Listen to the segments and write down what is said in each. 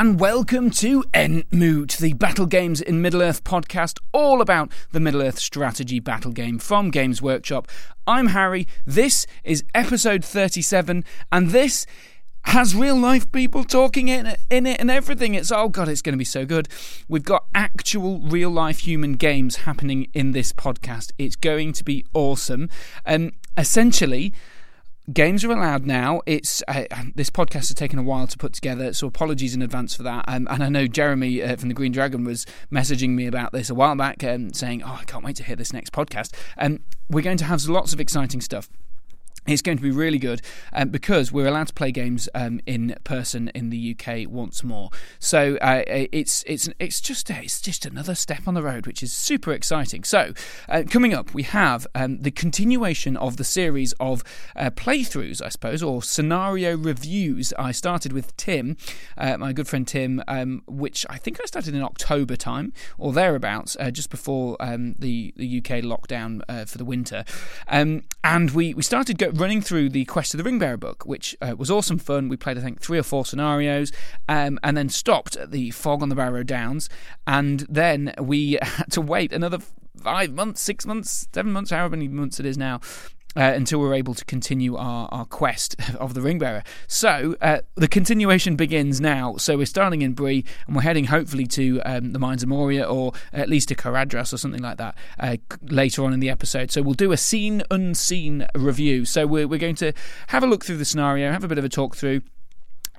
And welcome to Entmoot, the Battle Games in Middle Earth podcast, all about the Middle Earth strategy battle game from Games Workshop. I'm Harry, this is episode 37, and this has real life people talking in, in it and everything. It's oh god, it's going to be so good. We've got actual real life human games happening in this podcast. It's going to be awesome. And um, essentially, games are allowed now. It's uh, this podcast has taken a while to put together, so apologies in advance for that. Um, and I know Jeremy uh, from the Green Dragon was messaging me about this a while back, um, saying, "Oh, I can't wait to hear this next podcast." Um, we're going to have lots of exciting stuff. It's going to be really good um, because we're allowed to play games um, in person in the UK once more. So uh, it's it's it's just it's just another step on the road, which is super exciting. So uh, coming up, we have um, the continuation of the series of uh, playthroughs, I suppose, or scenario reviews. I started with Tim, uh, my good friend Tim, um, which I think I started in October time or thereabouts, uh, just before um, the the UK lockdown uh, for the winter, um, and we we started running through the Quest of the Ringbearer book, which uh, was awesome fun. We played, I think, three or four scenarios, um, and then stopped at the Fog on the Barrow Downs, and then we had to wait another five months, six months, seven months, however many months it is now, uh, until we're able to continue our, our quest of the Ringbearer. So uh, the continuation begins now. So we're starting in Bree and we're heading hopefully to um, the Mines of Moria or at least to Caradhras or something like that uh, later on in the episode. So we'll do a scene unseen review. So we're, we're going to have a look through the scenario, have a bit of a talk through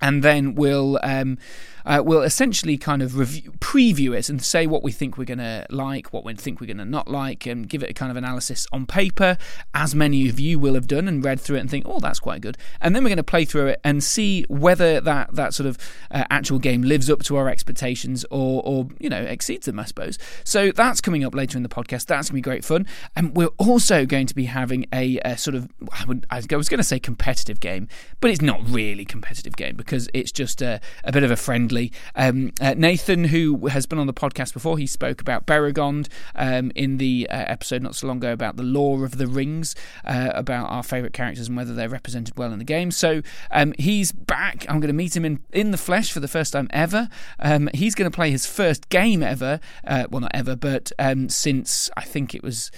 and then we'll um, uh, we'll essentially kind of review, preview it and say what we think we're going to like, what we think we're going to not like, and give it a kind of analysis on paper, as many of you will have done and read through it and think, oh, that's quite good. And then we're going to play through it and see whether that that sort of uh, actual game lives up to our expectations or or you know exceeds them, I suppose. So that's coming up later in the podcast. That's going to be great fun. And we're also going to be having a, a sort of I, would, I was going to say competitive game, but it's not really competitive game because it's just a, a bit of a friend Um, uh, Nathan, who has been on the podcast before, he spoke about Beregond um, in the uh, episode not so long ago about the lore of the rings, uh, about our favourite characters and whether they're represented well in the game. So um, he's back. I'm going to meet him in, in the flesh for the first time ever. Um, he's going to play his first game ever. Uh, well, not ever, but um, since I think it was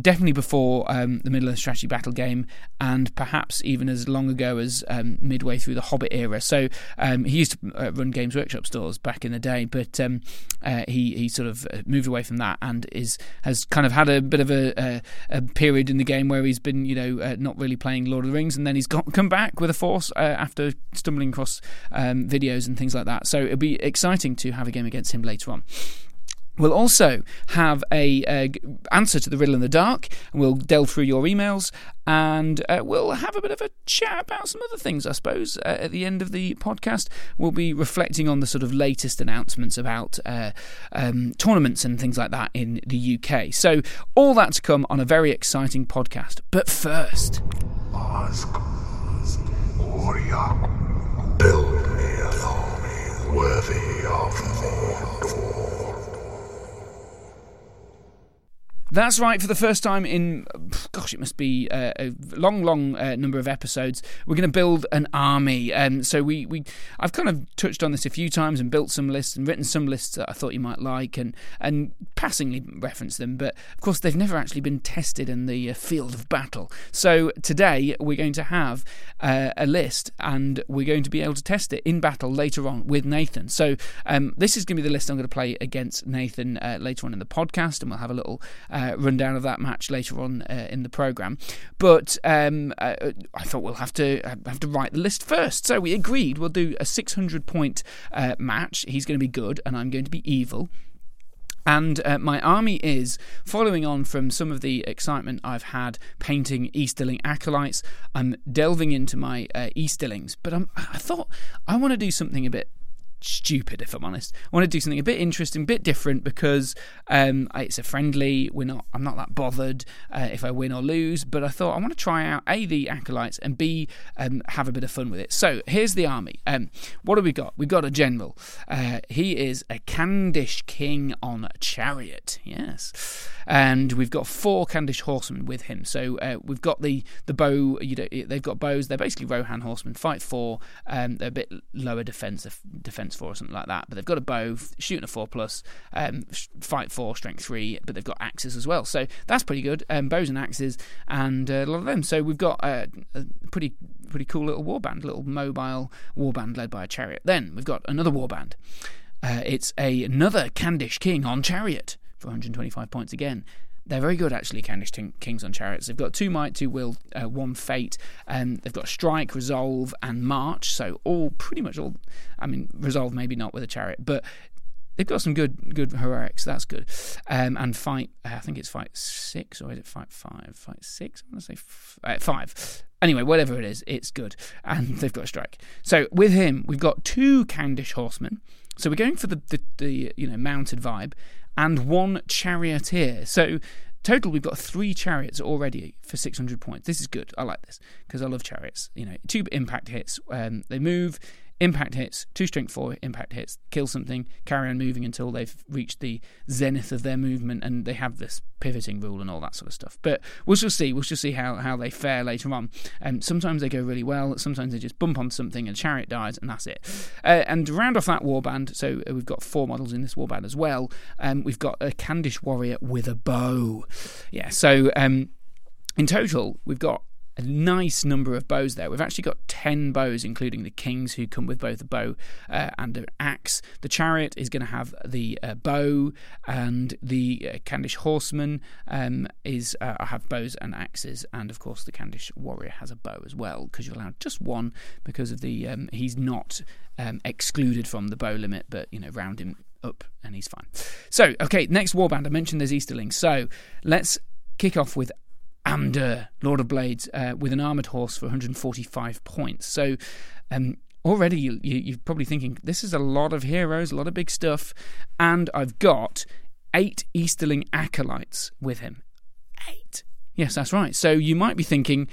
definitely before um, the Middle Earth Strategy Battle game, and perhaps even as long ago as um, midway through the Hobbit era. So um, he used to uh, run Games Workshop stores back in the day, but um, uh, he he sort of uh, moved away from that and is has kind of had a bit of a, a, a period in the game where he's been you know uh, not really playing Lord of the Rings, and then he's got come back with a force uh, after stumbling across um, videos and things like that. So it'll be exciting to have a game against him later on. We'll also have a, a, answer to the riddle in the dark, and we'll delve through your emails, and uh, we'll have a bit of a chat about some other things. I suppose uh, at the end of the podcast, we'll be reflecting on the sort of latest announcements about uh, um, tournaments and things like that in the UK. So all that to come on a very exciting podcast. But first, build me army worthy of Mordor. That's right. For the first time in, gosh, it must be uh, a long, long uh, number of episodes, we're going to build an army. Um, so we, we, I've kind of touched on this a few times and built some lists and written some lists that I thought you might like and and passingly referenced them. But of course, they've never actually been tested in the uh, field of battle. So today we're going to have uh, a list and we're going to be able to test it in battle later on with Nathan. So um, this is going to be the list I'm going to play against Nathan uh, later on in the podcast, and we'll have a little uh, rundown of that match later on uh, in the program. But um, uh, I thought we'll have to uh, have to write the list first. So we agreed we'll do a 600 point uh, match. He's going to be good, and I'm going to be evil. And uh, my army is following on from some of the excitement I've had painting Easterling acolytes. I'm delving into my uh, Easterlings, but I'm, I thought I want to do something a bit stupid if I'm honest. I want to do something a bit interesting, a bit different because um, it's a friendly. We're not. I'm not that bothered uh, if I win or lose. But I thought I want to try out a the acolytes and b um, have a bit of fun with it. So here's the army. Um, what have we got? We've got a general. Uh, he is a Khandish king on a chariot. Yes, and we've got four Khandish horsemen with him. So uh, we've got the the bow. You know, they've got bows. They're basically Rohan horsemen. Fight four. Um, they're a bit lower defense defense four or something like that. But they've got a bow, shooting a four plus, um, fight four, strength three. But they've got axes as well. So that's pretty good. Um, bows and axes, and uh, a lot of them. So we've got uh, a pretty pretty cool little warband, a little mobile warband led by a chariot. Then we've got another warband. Uh, it's a, another Khandish king on chariot for 125 points again. They're very good, actually, Khandish Kings on Chariots. They've got two Might, two Will, uh, one Fate. Um, they've got Strike, Resolve, and March. So, all pretty much all. I mean, Resolve maybe not with a Chariot, but they've got some good good heroics. That's good. Um, and fight, uh, I think it's fight six or is it fight five? Fight six? I want to say f- uh, five. Anyway, whatever it is, it's good. And they've got a strike. So with him, we've got two Khandish horsemen. So we're going for the, the, the you know mounted vibe, and one charioteer. So total we've got three chariots already for 600 points. This is good. I like this because i love chariots. You know two impact hits um, they move Impact hits, two strength four impact hits, kill something, carry on moving until they've reached the zenith of their movement, and they have this pivoting rule and all that sort of stuff. But we'll just see. We'll just see how, how they fare later on. Um, sometimes they go really well. Sometimes they just bump on something and chariot dies, and that's it. Uh, and round off that warband, so uh, we've got four models in this warband as well. Um, we've got a Khandish warrior with a bow. Yeah. So um, in total, we've got a nice number of bows there. We've actually got 10 bows, including the kings who come with both a bow uh, and an axe. The chariot is going to have the uh, bow, and the uh, Khandish horseman um, is uh, have bows and axes, and of course the Khandish warrior has a bow as well because you're allowed just one because of the um, he's not um, excluded from the bow limit, but you know round him up and he's fine. So okay, next warband I mentioned there's Easterling. So let's kick off with Amdur, Lord of Blades, uh, with an armored horse for 145 points. So um, already you, you, are probably thinking this is a lot of heroes, a lot of big stuff, and I've got eight Easterling acolytes with him. Eight. Yes, that's right. So you might be thinking,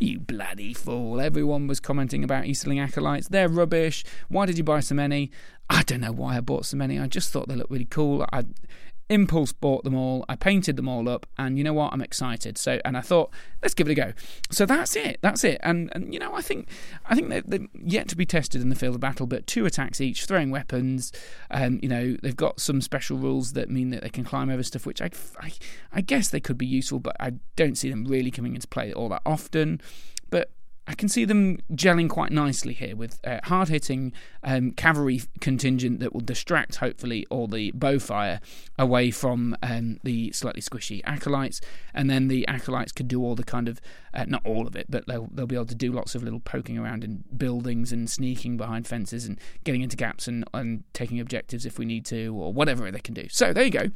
you bloody fool. Everyone was commenting about Easterling acolytes. They're rubbish. Why did you buy so many? I don't know why I bought so many. I just thought they looked really cool. I impulse bought them all. I painted them all up, and you know what? I'm excited. So, and I thought, let's give it a go. So that's it. That's it. And and you know, I think I think they're, they're yet to be tested in the field of battle, but two attacks each, throwing weapons. Um, you know, they've got some special rules that mean that they can climb over stuff, which I, I, I guess they could be useful, but I don't see them really coming into play all that often. I can see them gelling quite nicely here with a hard hitting um, cavalry contingent that will distract, hopefully, all the bowfire away from um, the slightly squishy acolytes. And then the acolytes could do all the kind of, uh, not all of it, but they'll, they'll be able to do lots of little poking around in buildings and sneaking behind fences and getting into gaps and, and taking objectives if we need to, or whatever they can do. So there you go.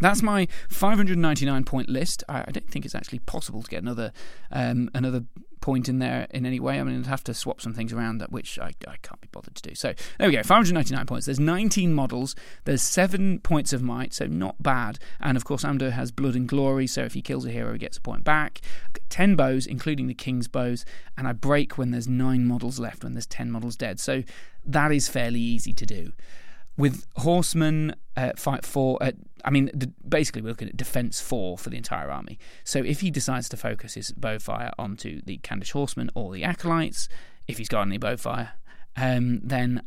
That's my 599 point list. I, I, don't think it's actually possible to get another um, another point in there in any way. I mean, I'd have to swap some things around, which I, I can't be bothered to do. So there we go, 599 points. There's 19 models. There's seven points of might, so not bad. And of course, Amdur has blood and glory, so if he kills a hero, he gets a point back. 10 bows, including the king's bows, and I break when there's nine models left, when there's 10 models dead. So that is fairly easy to do. With horsemen, uh, fight four. Uh, I mean, basically, we're looking at defense four for the entire army. So if he decides to focus his bowfire onto the Khandish horsemen or the acolytes, if he's got any bowfire, um, then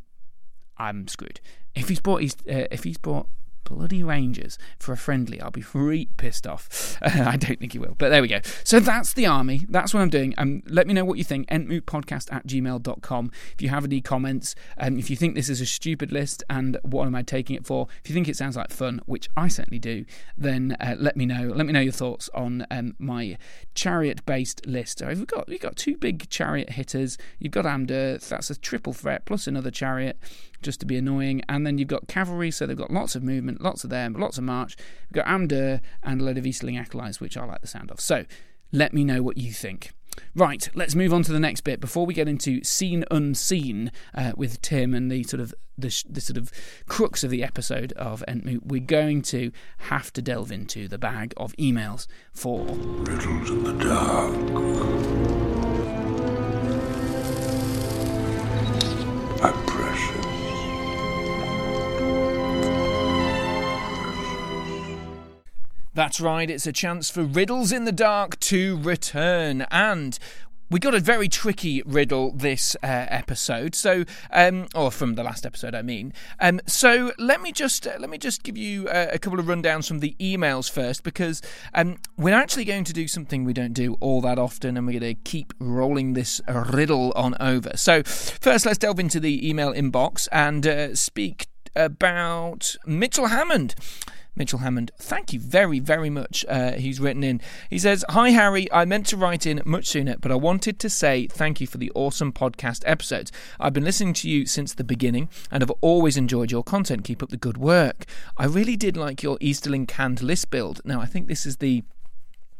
I'm screwed. If he's brought, uh, if he's brought bloody Rangers for a friendly, I'll be really pissed off. I don't think he will, but there we go. So that's the army. That's what I'm doing. Um, let me know what you think. Entmootpodcast at gmail.com. If you have any comments, um, if you think this is a stupid list and what am I taking it for, if you think it sounds like fun, which I certainly do, then uh, let me know. Let me know your thoughts on um, my chariot based list. So we've got, we've got two big chariot hitters. You've got Amdur, that's a triple threat plus another chariot just to be annoying. And then you've got cavalry, so they've got lots of movement, lots of them, lots of march. We've got Amdur and a load of Easterling acolytes, which I like the sound of. So let me know what you think. Right, let's move on to the next bit before we get into scene unseen uh, with Tim and the sort of the, the, sort of crux of the episode of Entmoot. We're going to have to delve into the bag of emails for riddles in the dark. That's right, it's a chance for Riddles in the Dark to return. And we got a very tricky riddle this uh, episode. So um, or from the last episode i mean. Um, so let me just uh, let me just give you uh, a couple of rundowns from the emails first because um, we're actually going to do something we don't do all that often and we're going to keep rolling this riddle on over. So first let's delve into the email inbox and uh, speak about mitchell hammond Mitchell Hammond. Thank you very, very much. Uh, he's written in. He says, Hi, Harry. I meant to write in much sooner, but I wanted to say thank you for the awesome podcast episodes. I've been listening to you since the beginning and have always enjoyed your content. Keep up the good work. I really did like your Easterling Khand list build. Now, I think this is the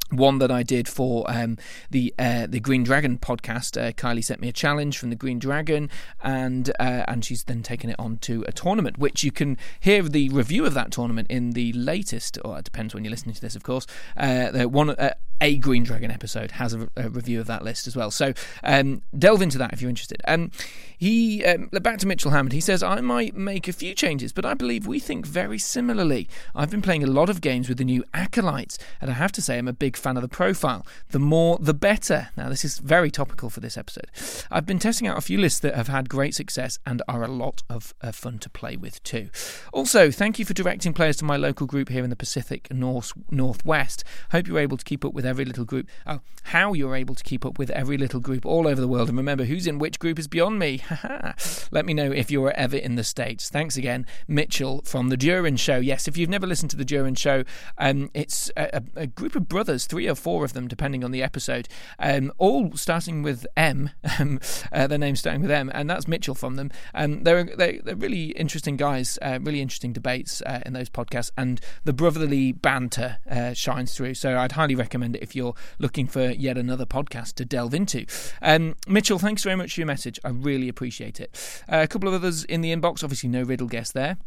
one that I did for um, the uh, the Green Dragon podcast. Uh, Kylie sent me a challenge from the Green Dragon, and uh, and she's then taken it on to a tournament, which you can hear the review of that tournament in the latest, or it depends when you're listening to this, of course. Uh, the one uh, a Green Dragon episode has a, a, review of that list as well. So um, delve into that if you're interested. Um, he um, back to Mitchell Hammond. He says I might make a few changes, but I believe we think very similarly. I've been playing a lot of games with the new acolytes, and I have to say I'm a big fan of the profile. The more, the better. Now, this is very topical for this episode. I've been testing out a few lists that have had great success and are a lot of uh, fun to play with too. Also, thank you for directing players to my local group here in the Pacific North Northwest. Hope you're able to keep up with every little group. Oh, how you're able to keep up with every little group all over the world. And remember, who's in which group is beyond me. Let me know if you're ever in the States. Thanks again, Mitchell from the Duran Show. Yes, if you've never listened to the Duran Show, um, it's a, a, group of brothers, three or four of them, depending on the episode, um, all starting with M. Um, uh, their names starting with M, and that's Mitchell from them. Um, they're, they're, they're really interesting guys, uh, really interesting debates uh, in those podcasts, and the brotherly banter uh, shines through. So I'd highly recommend if you're looking for yet another podcast to delve into. Um, Mitchell, thanks very much for your message. I really appreciate it. Uh, a couple of others in the inbox, obviously, no riddle guess there.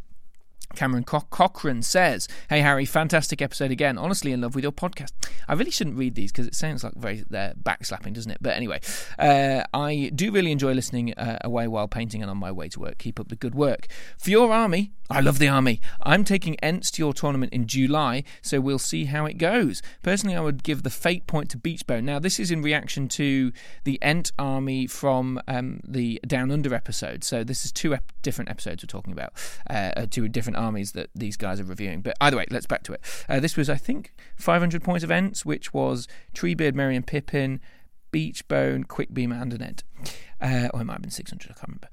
Cameron Co- Cochran says, Hey Harry, fantastic episode again. Honestly, in love with your podcast. I really shouldn't read these because it sounds like very they're backslapping, doesn't it? But anyway, uh, I do really enjoy listening uh, away while painting and on my way to work. Keep up the good work. For your army, I love the army. I'm taking Ents to your tournament in July, so we'll see how it goes. Personally, I would give the fate point to Beechbone. Now, this is in reaction to the Ent army from um, the Down Under episode. So this is two ep- different episodes we're talking about, uh, uh two different armies that these guys are reviewing. But either way, let's back to it. Uh, this was, I think, 500 points of Ents, which was Treebeard, Merry and Pippin, Beechbone, Quickbeam, and an Ent. Uh, or it might have been 600, I can't remember.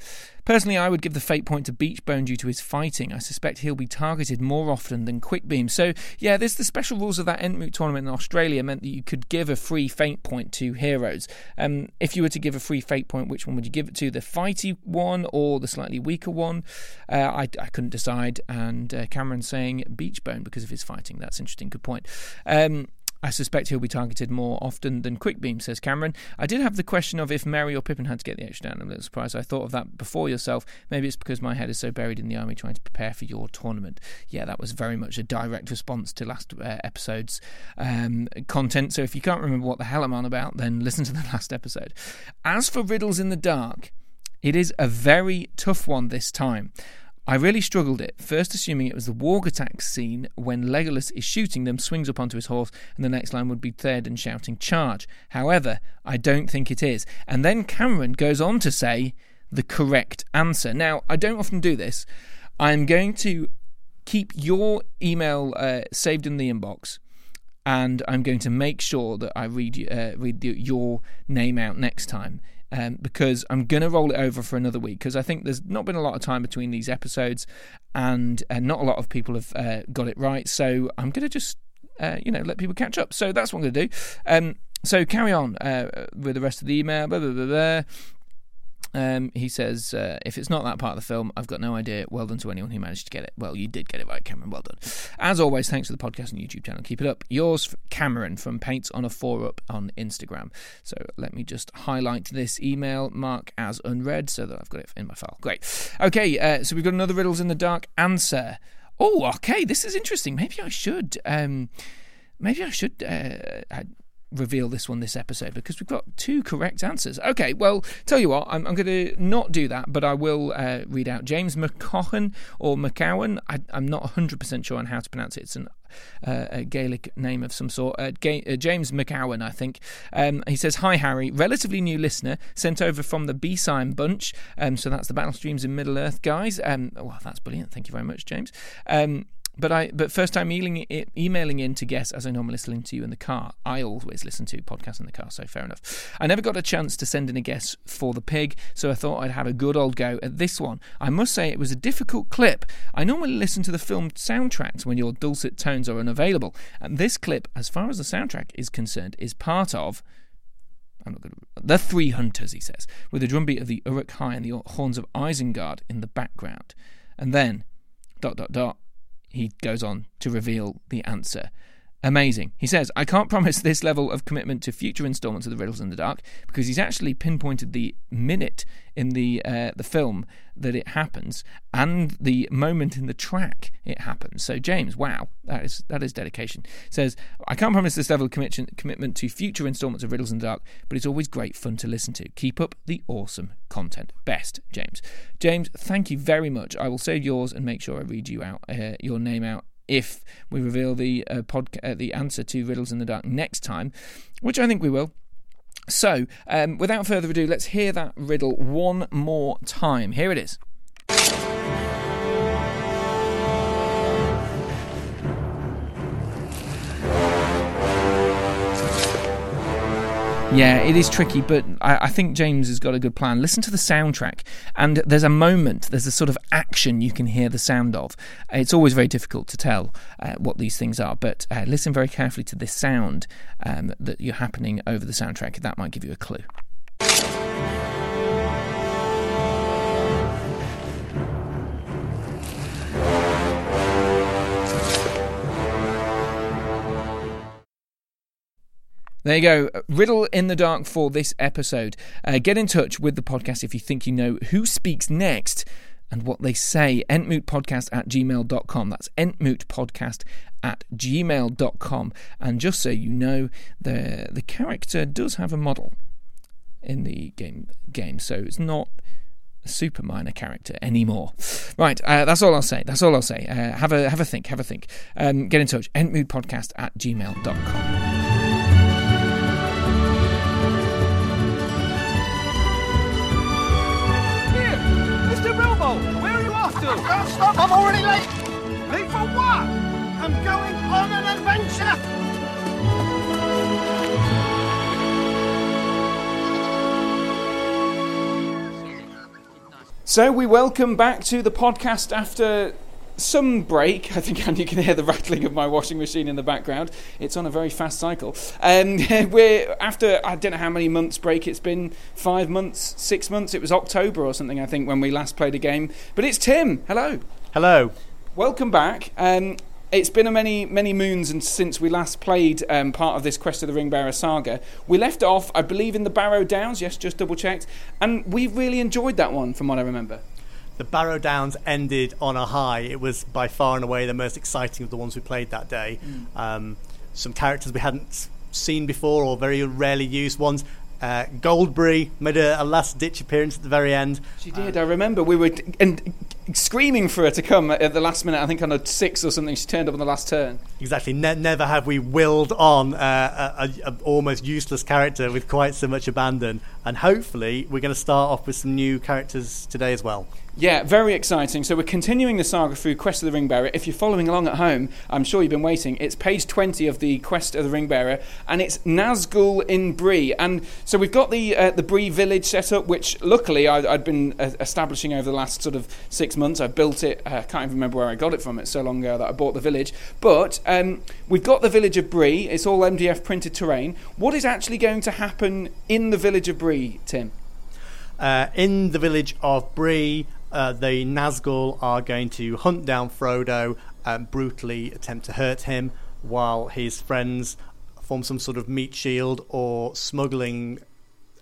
Personally, I would give the fate point to Beechbone due to his fighting. I suspect he'll be targeted more often than Quickbeam. So, yeah, the special rules of that Entmoot tournament in Australia meant that you could give a free fate point to heroes. Um, if you were to give a free fate point, which one would you give it to? The fighty one or the slightly weaker one? Uh, I, I, couldn't decide. And uh, Cameron saying Beechbone because of his fighting. That's interesting. Good point. Um, I suspect he'll be targeted more often than Quickbeam, says Cameron. I did have the question of if Merry or Pippin had to get the extra down. I'm a little surprised. I thought of that before yourself. Maybe it's because my head is so buried in the army trying to prepare for your tournament. Yeah, that was very much a direct response to last uh, episode's um, content. So if you can't remember what the hell I'm on about, then listen to the last episode. As for Riddles in the Dark, it is a very tough one this time. I really struggled it, first assuming it was the Warg attack scene when Legolas is shooting them, swings up onto his horse, and the next line would be Theoden shouting, Charge. However, I don't think it is. And then Cameron goes on to say the correct answer. Now, I don't often do this. I'm going to keep your email uh, saved in the inbox and I'm going to make sure that I read uh, read the, your name out next time um, because I'm going to roll it over for another week because I think there's not been a lot of time between these episodes and uh, not a lot of people have uh, got it right. So I'm going to just, uh, you know, let people catch up. So that's what I'm going to do. Um, so carry on uh, with the rest of the email. Blah, blah, blah, Um, he says, uh, if it's not that part of the film, I've got no idea. Well done to anyone who managed to get it. Well, you did get it right, Cameron. Well done. As always, thanks for the podcast and YouTube channel. Keep it up. Yours, Cameron, from Paints on a Four Up on Instagram. So let me just highlight this email, mark as unread, so that I've got it in my file. Great. Okay, uh, so we've got another Riddles in the Dark answer. Oh, okay, this is interesting. Maybe I should. Um, maybe I should uh, reveal this one this episode because we've got two correct answers. Okay, well, tell you what, I'm, I'm going to not do that, but I will uh, read out James McCohan or McCowan. I, am not 100% sure on how to pronounce it. It's an, uh, a Gaelic name of some sort. Uh, Ga- uh, James McCowan, I think. Um, he says, Hi, Harry. Relatively new listener, sent over from the B-Sign bunch. Um, so that's the Battle Streams in Middle Earth guys. Um, well, that's brilliant. Thank you very much, James. Um, but I but first time emailing, emailing in to guess as I normally listen to you in the car. I always listen to podcasts in the car, so fair enough. I never got a chance to send in a guess for the pig, so I thought I'd have a good old go at this one. I must say it was a difficult clip. I normally listen to the film soundtracks when your dulcet tones are unavailable, and this clip, as far as the soundtrack is concerned, is part of. I'm not to, the Three Hunters, he says, with the drumbeat of the Uruk-hai and the horns of Isengard in the background. And then, dot, dot, dot, he goes on to reveal the answer. Amazing. He says, I can't promise this level of commitment to future installments of The Riddles in the Dark because he's actually pinpointed the minute in the uh, the film that it happens and the moment in the track it happens. So James, wow, that is that is dedication. Says, I can't promise this level of commitment to future installments of Riddles in the Dark, but it's always great fun to listen to. Keep up the awesome content. Best, James. James, thank you very much. I will save yours and make sure I read you out uh, your name out if we reveal the uh, uh, the answer to riddles in the dark next time, which I think we will. So, um, without further ado, let's hear that riddle one more time. Here it is. Yeah, it is tricky, but I, I, think James has got a good plan. Listen to the soundtrack, and there's a moment, there's a sort of action you can hear the sound of. It's always very difficult to tell uh, what these things are, but uh, listen very carefully to this sound um, that you're happening over the soundtrack. That might give you a clue. There you go. Riddle in the dark for this episode. Uh, get in touch with the podcast if you think you know who speaks next and what they say. Entmootpodcast at gmail.com. That's entmootpodcast at gmail.com. And just so you know, the, the character does have a model in the game, game so it's not a super minor character anymore. Right, uh, that's all I'll say. That's all I'll say. Uh, have a have a think. Have a think. Um, get in touch. Entmootpodcast at gmail.com. stop, I'm already late. Late for what? I'm going on an adventure. So we welcome back to the podcast after some break. I think you can hear the rattling of my washing machine in the background. It's on a very fast cycle. Um, we're after I don't know how many months break it's been five months, six months. It was October or something I think when we last played a game. But it's Tim. Hello. Hello. Welcome back. Um, it's been a many many moons and since we last played um, part of this Quest of the Ringbearer saga. We left off, I believe, in the Barrow Downs. Yes, just double checked, and we really enjoyed that one, from what I remember the Barrow Downs ended on a high. It was by far and away the most exciting of the ones we played that day. Mm. Um, some characters we hadn't seen before or very rarely used ones. Uh, Goldberry made a, a last ditch appearance at the very end. She did. Uh, I remember we were t- and screaming for her to come at the last minute. I think on a six or something. She turned up on the last turn. Exactly. Ne- never have we willed on uh, a, a, a, almost useless character with quite so much abandon. And hopefully, we're going to start off with some new characters today as well. Yeah, very exciting. So we're continuing the saga through Quest of the Ringbearer. If you're following along at home, I'm sure you've been waiting. It's page 20 of the Quest of the Ringbearer, and it's Nazgul in Bree. And so we've got the uh, the Bree village set up, which luckily I, had been uh, establishing over the last sort of six months. I built it. I can't even remember where I got it from. It's so long ago that I bought the village. But um, we've got the village of Bree. It's all MDF printed terrain. What is actually going to happen in the village of Bree, Tim? Uh, in the village of Bree, uh, the Nazgul are going to hunt down Frodo and brutally attempt to hurt him, while his friends form some sort of meat shield or smuggling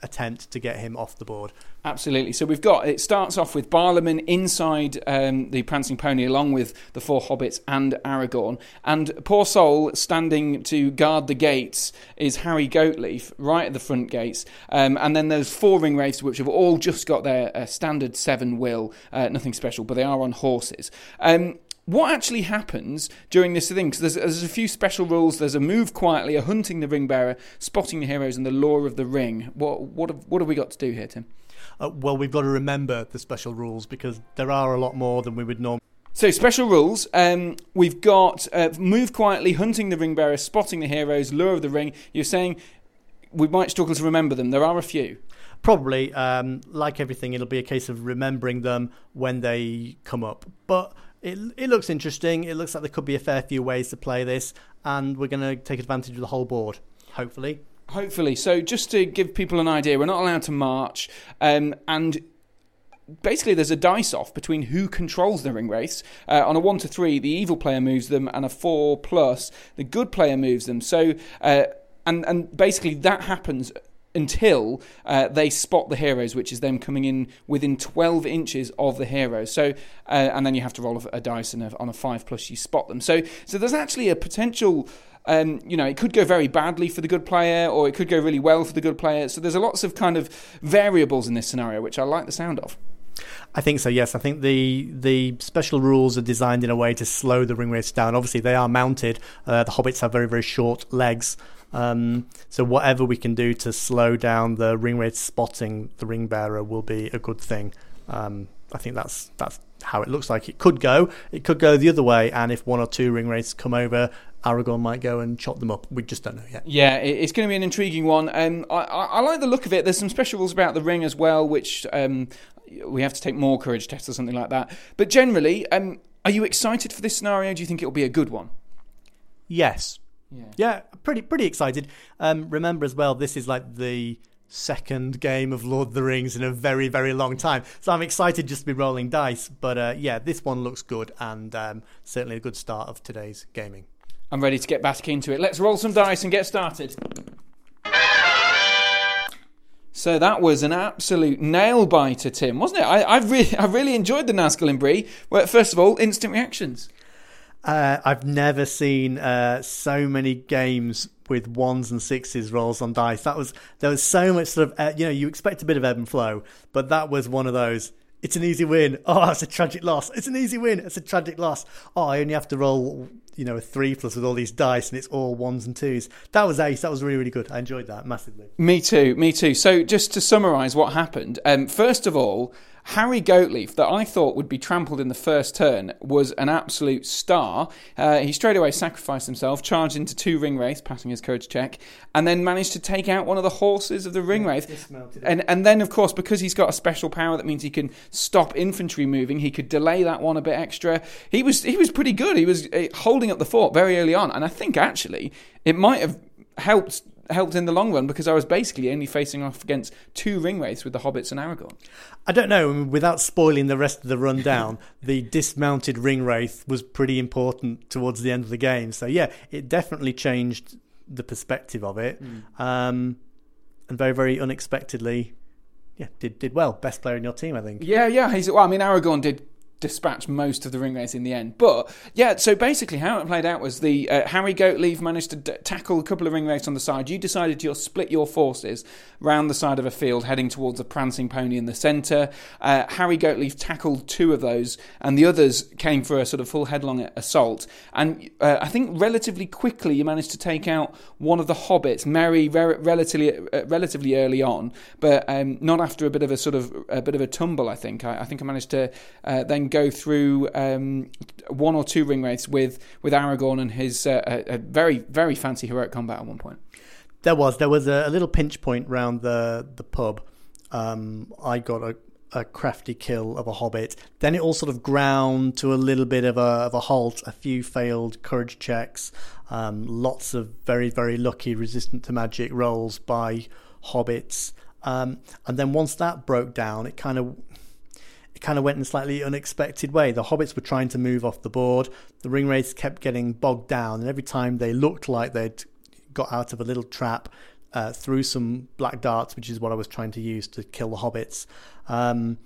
attempt to get him off the board. Absolutely. So we've got it starts off with Barliman inside um, the Prancing Pony, along with the four hobbits and Aragorn, and poor soul standing to guard the gates is Harry Goatleaf right at the front gates, um, and then there's four ring wraiths which have all just got their uh, standard seven will, uh, nothing special, but they are on horses. Um, what actually happens during this thing? Because there's, there's, a few special rules. There's a move quietly, a hunting the ring bearer, spotting the heroes, and the lure of the ring. What what have, what have we got to do here, Tim? Uh, well, we've got to remember the special rules because there are a lot more than we would normally. So special rules. Um, we've got uh, move quietly, hunting the ring bearer, spotting the heroes, lure of the ring. You're saying we might struggle to remember them. There are a few. Probably, um, like everything, it'll be a case of remembering them when they come up. But it, it looks interesting. It looks like there could be a fair few ways to play this, and we're going to take advantage of the whole board, hopefully. Hopefully. So, just to give people an idea, we're not allowed to march, um, and basically there's a dice off between who controls the ring wraiths. Uh, on a one to three, the evil player moves them, and a four plus, the good player moves them. So, uh, and and basically that happens until uh, they spot the heroes, which is them coming in within 12 inches of the heroes. So, uh, and then you have to roll a, a dice, and a, on a five plus, you spot them. So, so there's actually a potential. Um, you know, it could go very badly for the good player, or it could go really well for the good player. So there's a lots of kind of variables in this scenario, which I like the sound of. I think so. Yes, I think the the special rules are designed in a way to slow the ring wraiths down. Obviously, they are mounted. Uh, the hobbits have very very short legs, um, so whatever we can do to slow down the ring wraith spotting the ring bearer will be a good thing. Um, I think that's that's how it looks like it could go. It could go the other way, and if one or two ring wraiths come over, Aragorn might go and chop them up. We just don't know yet. Yeah, it's going to be an intriguing one. Um, I, I, I, like the look of it. There's some special rules about the ring as well, which um, we have to take more courage tests or something like that. But generally, um, are you excited for this scenario? Do you think it'll be a good one? Yes. Yeah. Yeah, pretty pretty excited. Um, remember as well, this is like the second game of Lord of the Rings in a very very long time, so I'm excited just to be rolling dice. But uh, yeah, this one looks good and um, certainly a good start of today's gaming. I'm ready to get back into it. Let's roll some dice and get started. So that was an absolute nail biter, Tim, wasn't it? I, I really, I really enjoyed the Nazgul and Bree. Well, first of all, instant reactions. Uh, I've never seen uh, so many games with ones and sixes rolls on dice. That was there was so much sort of uh, you know you expect a bit of ebb and flow, but that was one of those. It's an easy win. Oh, it's a tragic loss. It's an easy win. It's a tragic loss. Oh, I only have to roll you know a three plus with all these dice, and it's all ones and twos. That was ace. That was really really good. I enjoyed that massively. Me too. Me too. So just to summarise what happened. Um, first of all. Harry Goatleaf, that I thought would be trampled in the first turn, was an absolute star. Uh, he straight away sacrificed himself, charged into two ring wraiths, passing his courage check, and then managed to take out one of the horses of the ring wraith. And, and then, of course, because he's got a special power that means he can stop infantry moving, he could delay that one a bit extra. He was he was pretty good. He was uh, holding up the fort very early on, and I think actually it might have helped helped in the long run because I was basically only facing off against two ring wraiths with the hobbits and Aragorn. I don't know. Without spoiling the rest of the rundown, the dismounted ring wraith was pretty important towards the end of the game. So yeah, it definitely changed the perspective of it, mm. um, and very very unexpectedly. Yeah, did did well. Best player in your team, I think. Yeah, yeah. He's well. I mean, Aragorn did dispatch most of the ring wraiths in the end. But yeah, so basically how it played out was the uh, Harry Goatleaf managed to d- tackle a couple of ring wraiths on the side. You decided to split your forces round the side of a field, heading towards a prancing pony in the centre. Uh, Harry Goatleaf tackled two of those, and the others came for a sort of full headlong assault. And uh, I think relatively quickly you managed to take out one of the hobbits, Merry, re- relatively uh, relatively early on, but um, not after a bit of a sort of a bit of a tumble. I think I, I think I managed to uh, then go through um, one or two ring wraiths with with Aragorn and his uh, a, a very very fancy heroic combat at one point. There was there was a, a little pinch point round the the pub. Um, I got a, a crafty kill of a hobbit. Then it all sort of ground to a little bit of a of a halt. A few failed courage checks. Um, lots of very very lucky resistant to magic rolls by hobbits. Um, and then once that broke down, it kind of it kind of went in a slightly unexpected way. The hobbits were trying to move off the board. The ring wraiths kept getting bogged down, and every time they looked like they'd got out of a little trap, uh, threw some black darts, which is what I was trying to use to kill the hobbits. Um,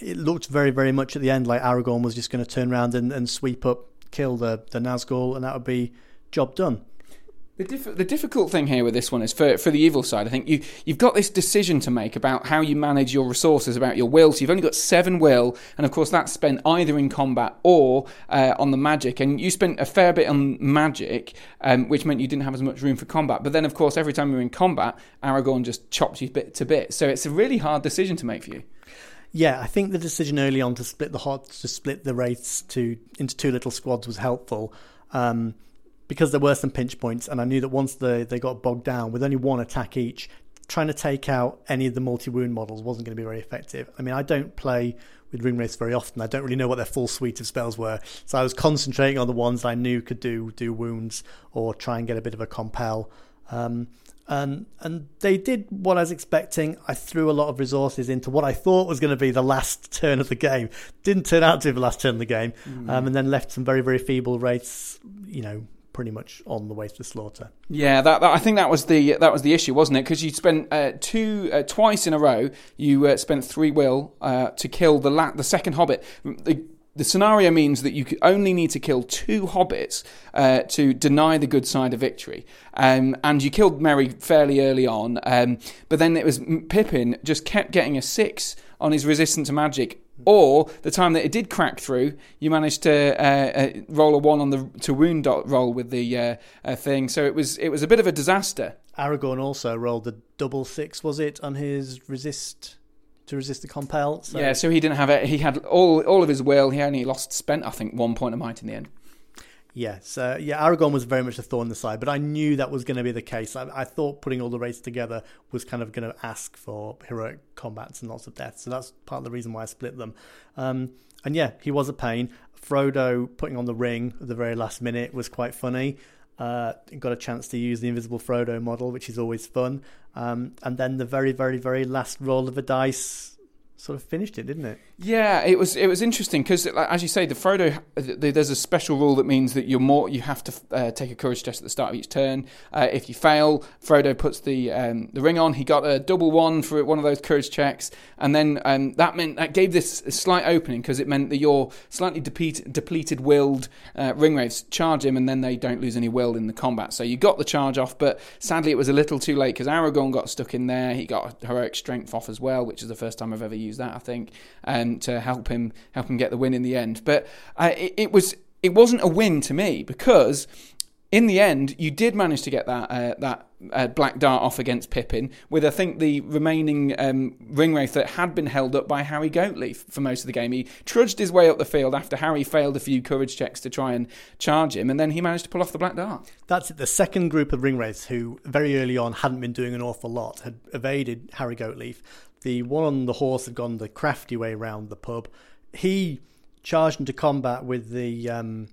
it looked very, very much at the end like Aragorn was just going to turn around and, and sweep up, kill the, the Nazgul, and that would be job done. The, diff- the difficult thing here with this one is for, for the evil side. I think you you've got this decision to make about how you manage your resources, about your will. So you've only got seven will, and of course that's spent either in combat or uh, on the magic. And you spent a fair bit on magic, um, which meant you didn't have as much room for combat. But then, of course, every time you're in combat, Aragorn just chops you bit to bit. So it's a really hard decision to make for you. Yeah, I think the decision early on to split the hot to split the wraiths to into two little squads was helpful. Um, because there were some pinch points, and I knew that once they, they got bogged down with only one attack each, trying to take out any of the multi wound models wasn't going to be very effective. I mean, I don't play with ring wraiths very often. I don't really know what their full suite of spells were, so I was concentrating on the ones I knew could do do wounds or try and get a bit of a compel. Um, and and they did what I was expecting. I threw a lot of resources into what I thought was going to be the last turn of the game. Didn't turn out to be the last turn of the game, mm. um, and then left some very very feeble wraiths, you know, pretty much on the way to slaughter. Yeah, that, that I think that was the that was the issue, wasn't it? Because you spent uh, two uh, twice in a row. You uh, spent three will uh, to kill the la- the second hobbit. The, the scenario means that you only need to kill two hobbits uh, to deny the good side a victory. Um, and you killed Merry fairly early on, um, but then it was Pippin just kept getting a six on his resistance to magic or the time that it did crack through, you managed to uh, uh, roll a one on the to wound dot roll with the uh, uh, thing. So it was it was a bit of a disaster. Aragorn also rolled a double six, was it, on his resist to resist the compel? So. Yeah, so he didn't have it. He had all all of his will. He only lost spent I think one point of might in the end. Yes, uh, yeah, Aragorn was very much a thorn in the side, but I knew that was going to be the case. I, I thought putting all the races together was kind of going to ask for heroic combats and lots of deaths, so that's part of the reason why I split them. Um, and yeah, he was a pain. Frodo putting on the ring at the very last minute was quite funny. Uh, got a chance to use the invisible Frodo model, which is always fun. Um, and then the very, very, very last roll of the dice sort of finished it, didn't it? Yeah, it was it was interesting because, as you say, the Frodo there's a special rule that means that you're more you have to uh, take a courage test at the start of each turn. Uh, if you fail, Frodo puts the um, the ring on. He got a double one for one of those courage checks, and then um, that meant that gave this slight opening because it meant that your slightly depleted, depleted willed uh, ring wraiths charge him, and then they don't lose any will in the combat. So you got the charge off, but sadly it was a little too late because Aragorn got stuck in there. He got heroic strength off as well, which is the first time I've ever used use that, I think, um, to help him help him get the win in the end. But uh, it, it was it wasn't a win to me because in the end, you did manage to get that uh, that uh, black dart off against Pippin with I think the remaining um, ring wraith that had been held up by Harry Goatleaf for most of the game. He trudged his way up the field after Harry failed a few courage checks to try and charge him, and then he managed to pull off the black dart. That's it. The second group of ring wraiths who very early on hadn't been doing an awful lot had evaded Harry Goatleaf. The one on the horse had gone the crafty way round the pub. He charged into combat with the. Um,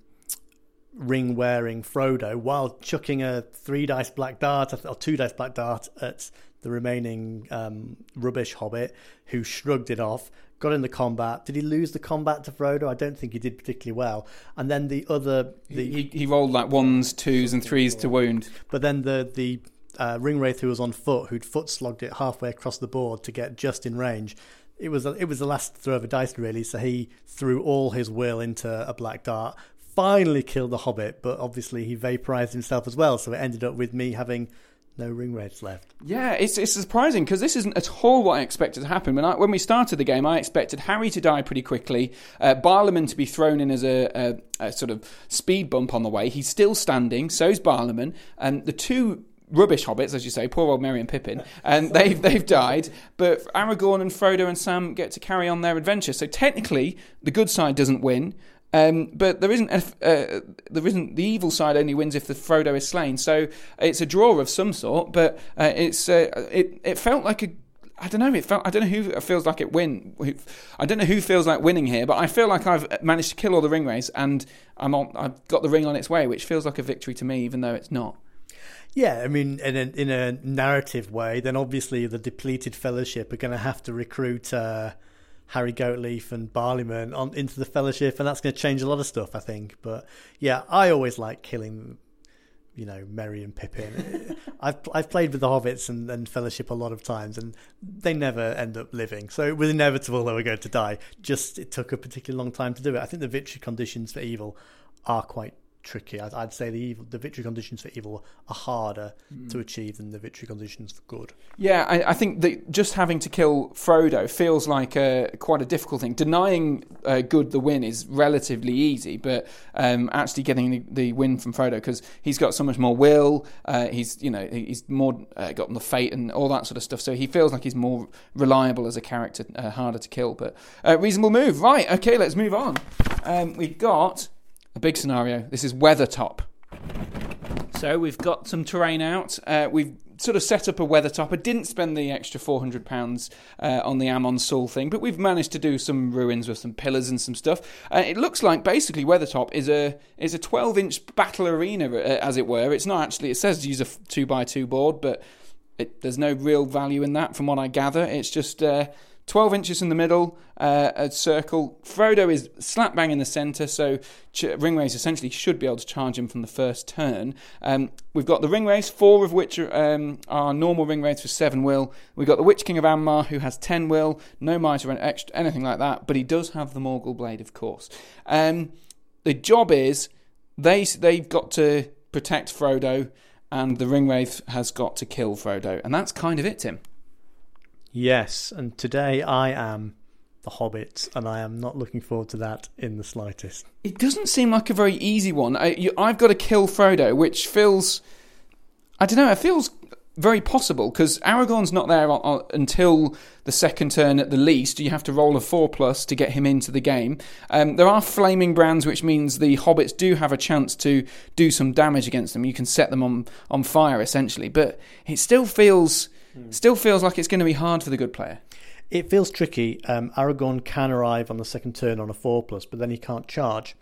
ring wearing Frodo while chucking a three dice black dart or two dice black dart at the remaining um, rubbish hobbit who shrugged it off got in the combat did he lose the combat to frodo i don't think he did particularly well and then the other the he, he rolled like ones twos and threes to wound but then the the uh, ring wraith who was on foot who'd foot slogged it halfway across the board to get just in range it was it was the last throw of a dice really so he threw all his will into a black dart finally killed the Hobbit, but obviously he vaporized himself as well. So it ended up with me having no ring wraiths left. Yeah, it's it's surprising because this isn't at all what I expected to happen. When I, when we started the game, I expected Harry to die pretty quickly, uh, Barliman to be thrown in as a, a, a, sort of speed bump on the way. He's still standing, so's Barliman, and the two. Rubbish hobbits, as you say, poor old Merry and Pippin, and they've they've died. But Aragorn and Frodo and Sam get to carry on their adventure. So technically, the good side doesn't win, um, but there isn't uh, there isn't the evil side only wins if the Frodo is slain. So it's a draw of some sort. But uh, it's uh, it it felt like a I don't know. It felt I don't know who feels like it win. I don't know who feels like winning here, but I feel like I've managed to kill all the ring wraiths and I'm on. I've got the ring on its way, which feels like a victory to me, even though it's not. Yeah, I mean, in a, in a narrative way, then obviously the depleted Fellowship are going to have to recruit uh, Harry Goatleaf and Barliman on into the Fellowship, and that's going to change a lot of stuff, I think. But yeah, I always like killing, you know, Merry and Pippin. I've I've played with the Hobbits and, and Fellowship a lot of times, and they never end up living. So it was inevitable they were going to die. Just it took a particularly long time to do it. I think the victory conditions for evil are quite tricky. I'd, I'd, say the evil, the victory conditions for evil are harder mm. to achieve than the victory conditions for good. Yeah, I, I, think that just having to kill Frodo feels like a, quite a difficult thing. Denying uh, good the win is relatively easy, but um, actually getting the, the, win from Frodo because he's got so much more will. Uh, he's you know he's more uh, got the fate and all that sort of stuff. So he feels like he's more reliable as a character, uh, harder to kill. But uh, reasonable move, right? Okay, let's move on. Um, we've got a big scenario. This is Weathertop. So we've got some terrain out. Uh, we've sort of set up a Weathertop. I didn't spend the extra four hundred pounds uh, on the Amon Sul thing, but we've managed to do some ruins with some pillars and some stuff. Uh, it looks like basically Weathertop is a is a twelve inch battle arena, uh, as it were. It's not actually. It says use a two by two board, but it, there's no real value in that, from what I gather. It's just uh, 12 inches in the middle, uh, a circle. Frodo is slap bang in the centre, so Ch- Ringwraiths essentially should be able to charge him from the first turn. Um, we've got the Ringwraiths, four of which are, um, are normal Ringwraiths for 7 will. We've got the Witch King of Angmar, who has 10 will, no mitre extra, anything like that, but he does have the Morgul Blade, of course. Um, the job is they, they've got to protect Frodo, and the Ringwraith has got to kill Frodo, and that's kind of it, Tim. Yes, and today I am the Hobbit, and I am not looking forward to that in the slightest. It doesn't seem like a very easy one. I, have got to kill Frodo, which feels. I don't know, it feels very possible because Aragorn's not there on, on, until the second turn at the least. You have to roll a four plus to get him into the game. Um, there are flaming brands, which means the hobbits do have a chance to do some damage against them. You can set them on on fire essentially, but it still feels Mm. Still feels like it's going to be hard for the good player. It feels tricky. Um, Aragorn can arrive on the second turn on a four plus, but then he can't charge.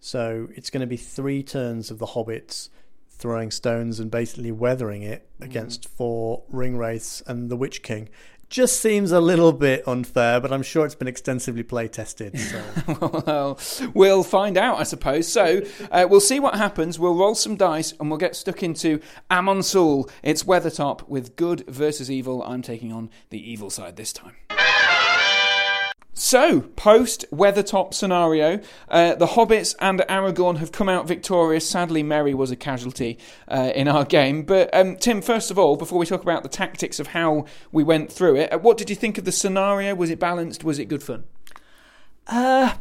So it's going to be three turns of the hobbits throwing stones and basically weathering it mm. against four ring wraiths and the Witch King just seems a little bit unfair, but I'm sure it's been extensively play tested. So. well, we'll find out, I suppose. So uh, we'll see what happens. We'll roll some dice and we'll get stuck into Amon Sul. It's Weathertop with good versus evil. I'm taking on the evil side this time. So, post Weathertop scenario, uh, the Hobbits and Aragorn have come out victorious. Sadly, Merry was a casualty uh, in our game. But, um, Tim, first of all, before we talk about the tactics of how we went through it, uh, what did you think of the scenario? Was it balanced? Was it good fun? Uh,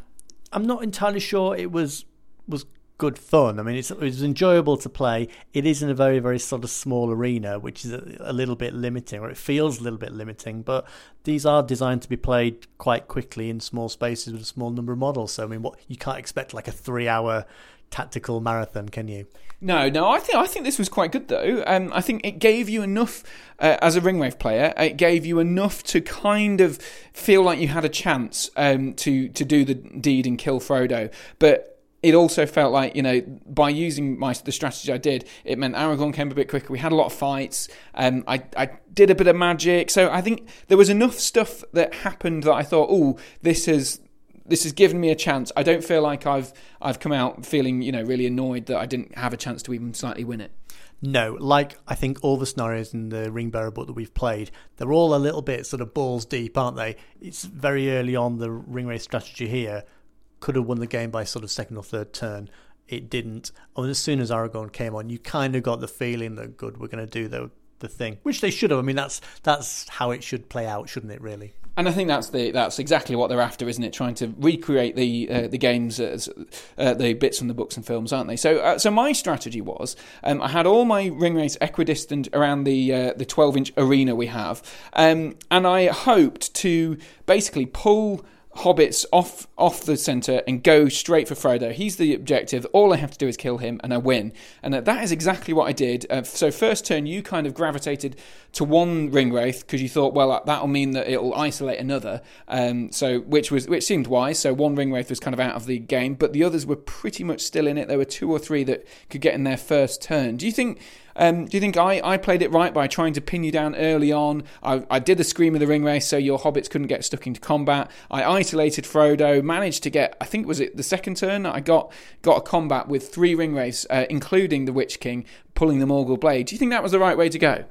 I'm not entirely sure it was was good fun. I mean, it's, it's enjoyable to play. It is in a very, very sort of small arena, which is a, a, little bit limiting, or it feels a little bit limiting. But these are designed to be played quite quickly in small spaces with a small number of models. So, I mean, what you can't expect like a three-hour tactical marathon, can you? No, no. I think I think this was quite good though. Um, I think it gave you enough uh, as a ringwraith player. It gave you enough to kind of feel like you had a chance um, to to do the deed and kill Frodo, but it also felt like you know by using my the strategy I did, it meant Aragorn came a bit quicker. We had a lot of fights. Um, I I did a bit of magic, so I think there was enough stuff that happened that I thought, oh, this has this has given me a chance. I don't feel like I've I've come out feeling you know really annoyed that I didn't have a chance to even slightly win it. No, like I think all the scenarios in the Ring Bearer book that we've played, they're all a little bit sort of balls deep, aren't they? It's very early on the ring wraiths strategy here could have won the game by sort of second or third turn. It didn't. And as soon as Aragorn came on, you kind of got the feeling that good, we're going to do the the thing, which they should have. I mean, that's that's how it should play out, shouldn't it? Really. And I think that's the that's exactly what they're after, isn't it? Trying to recreate the uh, the games, as, uh, the bits from the books and films, aren't they? So, uh, so my strategy was um, I had all my ring wraiths equidistant around the uh, the twelve inch arena we have, um, and I hoped to basically pull hobbits off off the center and go straight for Frodo. He's the objective. All I have to do is kill him and I win. And that is exactly what I did. Uh, so first turn, you kind of gravitated to one ring wraith because you thought, well, that'll mean that it'll isolate another. Um, so which was which seemed wise. So one ring wraith was kind of out of the game, but the others were pretty much still in it. There were two or three that could get in their first turn. Do you think? Um, do you think I, I played it right by trying to pin you down early on? I, I did the Scream of the Ring Wraiths so your hobbits couldn't get stuck into combat. I isolated Frodo, managed to get, I think was it the second turn, I got got a combat with three ring wraiths, uh, including the Witch King, pulling the Morgul blade. Do you think that was the right way to go?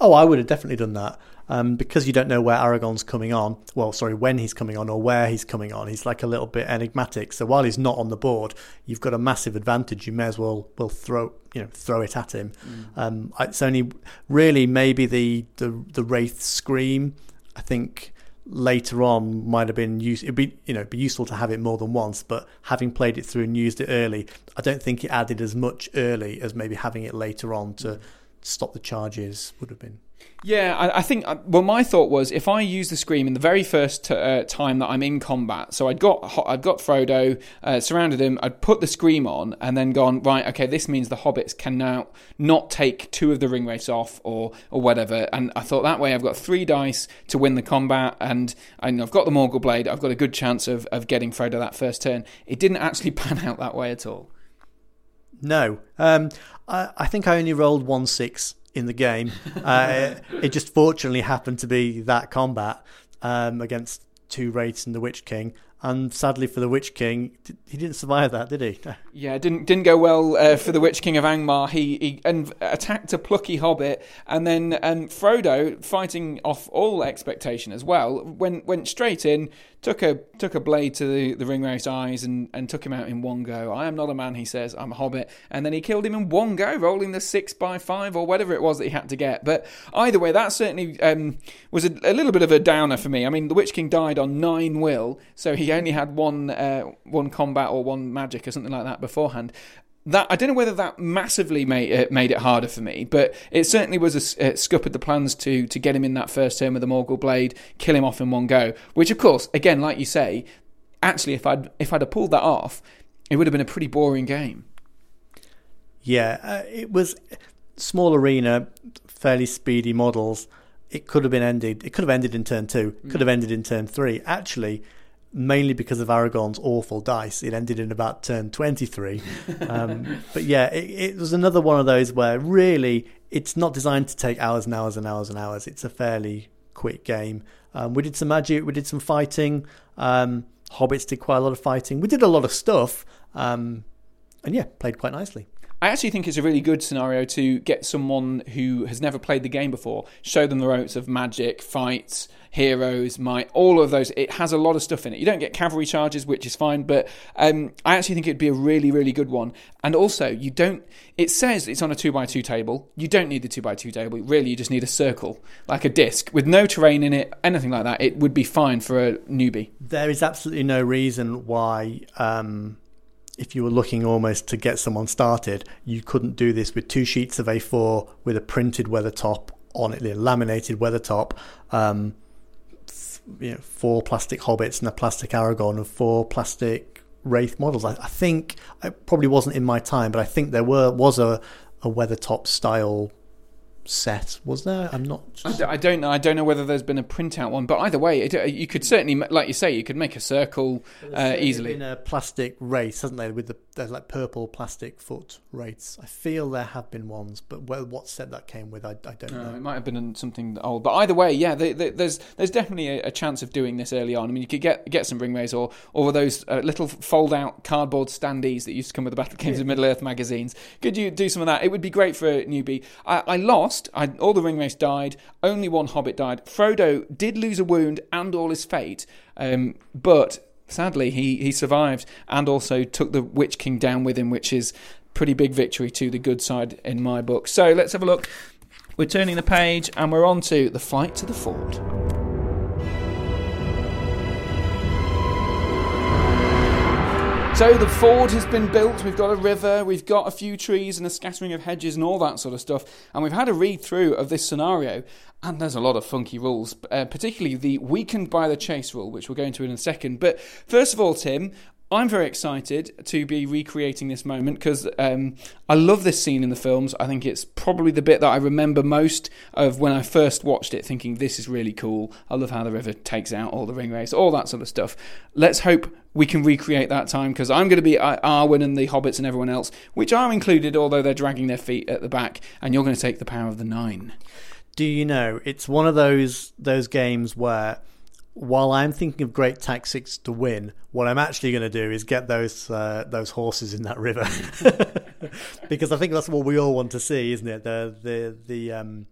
Oh, I would have definitely done that. Um, because you don't know where Aragorn's coming on. Well, sorry, when he's coming on or where he's coming on. He's like a little bit enigmatic. So while he's not on the board, you've got a massive advantage. You may as well well throw you know throw it at him. Mm. Um, it's only really maybe the the the wraith scream. I think later on might have been used. It'd be you know be useful to have it more than once, but having played it through and used it early, I don't think it added as much early as maybe having it later on to stop the charges would have been. Yeah, I, I, think. Uh, well, my thought was if I use the scream in the very first t- uh, time that I'm in combat, so I'd got I'd got Frodo, uh, surrounded him, I'd put the scream on, and then gone right. Okay, this means the hobbits can now not take two of the ring off or or whatever. And I thought that way I've got three dice to win the combat, and I've got the Morgul blade. I've got a good chance of of getting Frodo that first turn. It didn't actually pan out that way at all. No, um, I, I think I only rolled one six in the game. Uh, it just fortunately happened to be that combat um, against two wraiths and the Witch King. And sadly for the Witch King, he didn't survive that, did he? Yeah, didn't didn't go well uh, for the Witch King of Angmar. He, he and attacked a plucky hobbit, and then um, Frodo, fighting off all expectation as well, went went straight in, took a took a blade to the, the ringwraith's eyes and, and took him out in one go. I am not a man, he says, I'm a hobbit. And then he killed him in one go, rolling the six by five or whatever it was that he had to get. But either way, that certainly um, was a, a, little bit of a downer for me. I mean, the Witch King died on nine will, so he only had one uh, one combat or one magic or something like that beforehand that I don't know whether that massively made it, made it harder for me, but it certainly was a, it scuppered the plans to to get him in that first turn with the Morgul blade, kill him off in one go. Which, of course, again, like you say, actually, if I'd if I'd have pulled that off, it would have been a pretty boring game. Yeah, uh, it was small arena, fairly speedy models. It could have been ended. It could have ended in turn two. Could have ended in turn three. Actually, mainly because of Aragorn's awful dice. It ended in about turn 23. Um, but yeah, it, it, was another one of those where really it's not designed to take hours and hours and hours and hours. It's a fairly quick game. Um, we did some magic, we did some fighting. Um, Hobbits did quite a lot of fighting. We did a lot of stuff. Um, and yeah, played quite nicely. I actually think it's a really good scenario to get someone who has never played the game before, show them the ropes of magic, fights, heroes, might, all of those. It has a lot of stuff in it. You don't get cavalry charges, which is fine, but um, I actually think it'd be a really, really good one. And also, you don't. It says it's on a two by two table. You don't need the two by two table. Really, you just need a circle, like a disc, with no terrain in it, anything like that. It would be fine for a newbie. There is absolutely no reason why. Um if you were looking almost to get someone started, you couldn't do this with two sheets of A4 with a printed Weathertop on it, a laminated Weathertop, um, you know, four plastic hobbits and a plastic Aragorn and four plastic wraith models. I, I think it probably wasn't in my time, but I think there were was a, a Weathertop style set was there? I'm not just... I, don't know. I don't know whether there's been a printout one but either way it, you could certainly like you say you could make a circle uh, easily. in a plastic race hasn't there with the there's like purple plastic foot rates. I feel there have been ones but what set that came with i, I don't know. it might have been something old but either way yeah they, they, there's there's definitely a, a, chance of doing this early on. I mean you could get get some ring wraiths or or those uh, little fold out cardboard standees that used to come with the battle games yeah. of middle earth magazines. Could you do some of that? It would be great for a newbie. I, I lost lost. I, all the ring wraiths died. Only one hobbit died. Frodo did lose a wound and all his fate, um, but sadly he he survived and also took the Witch King down with him, which is pretty big victory to the good side in my book. So let's have a look. We're turning the page and we're on to the flight to the ford. So the ford has been built, we've got a river, we've got a few trees and a scattering of hedges and all that sort of stuff, and we've had a read through of this scenario, and there's a lot of funky rules, uh, particularly the weakened by the chase rule, which we'll go into in a second. But first of all, Tim, I'm very excited to be recreating this moment because um, I love this scene in the films. I think it's probably the bit that I remember most of when I first watched it, thinking this is really cool. I love how the river takes out all the ring wraiths, all that sort of stuff. Let's hope we can recreate that time because I'm going to be uh, Arwen and the hobbits and everyone else, which are included, although they're dragging their feet at the back, and you're going to take the power of the nine. Do you know? It's one of those those games where while I'm thinking of great tactics to win, what I'm actually going to do is get those uh, those horses in that river, because I think that's what we all want to see, isn't it? The the the um,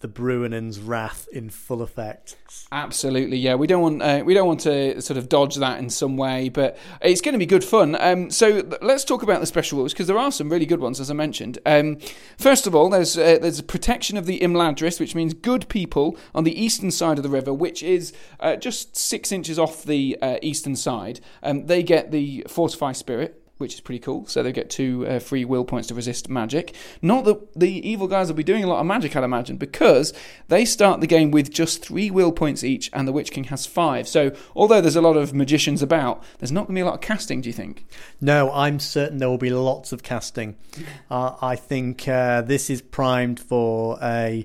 the Bruinen's wrath in full effect. Absolutely, yeah. We don't want uh, we don't want to sort of dodge that in some way, but it's going to be good fun. Um, so let's talk about the special rules because there are some really good ones, as I mentioned. Um, first of all, there's uh, there's a protection of the Imladris, which means good people on the eastern side of the river, which is uh, just six inches off the uh, eastern side. Um, they get the fortify spirit which is pretty cool. So they get two uh, free will points to resist magic. Not that the evil guys will be doing a lot of magic, I'd imagine, because they start the game with just three will points each, and the Witch King has five. So although there's a lot of magicians about, there's not going to be a lot of casting. Do you think? No, I'm certain there will be lots of casting. Uh, I think uh, this is primed for a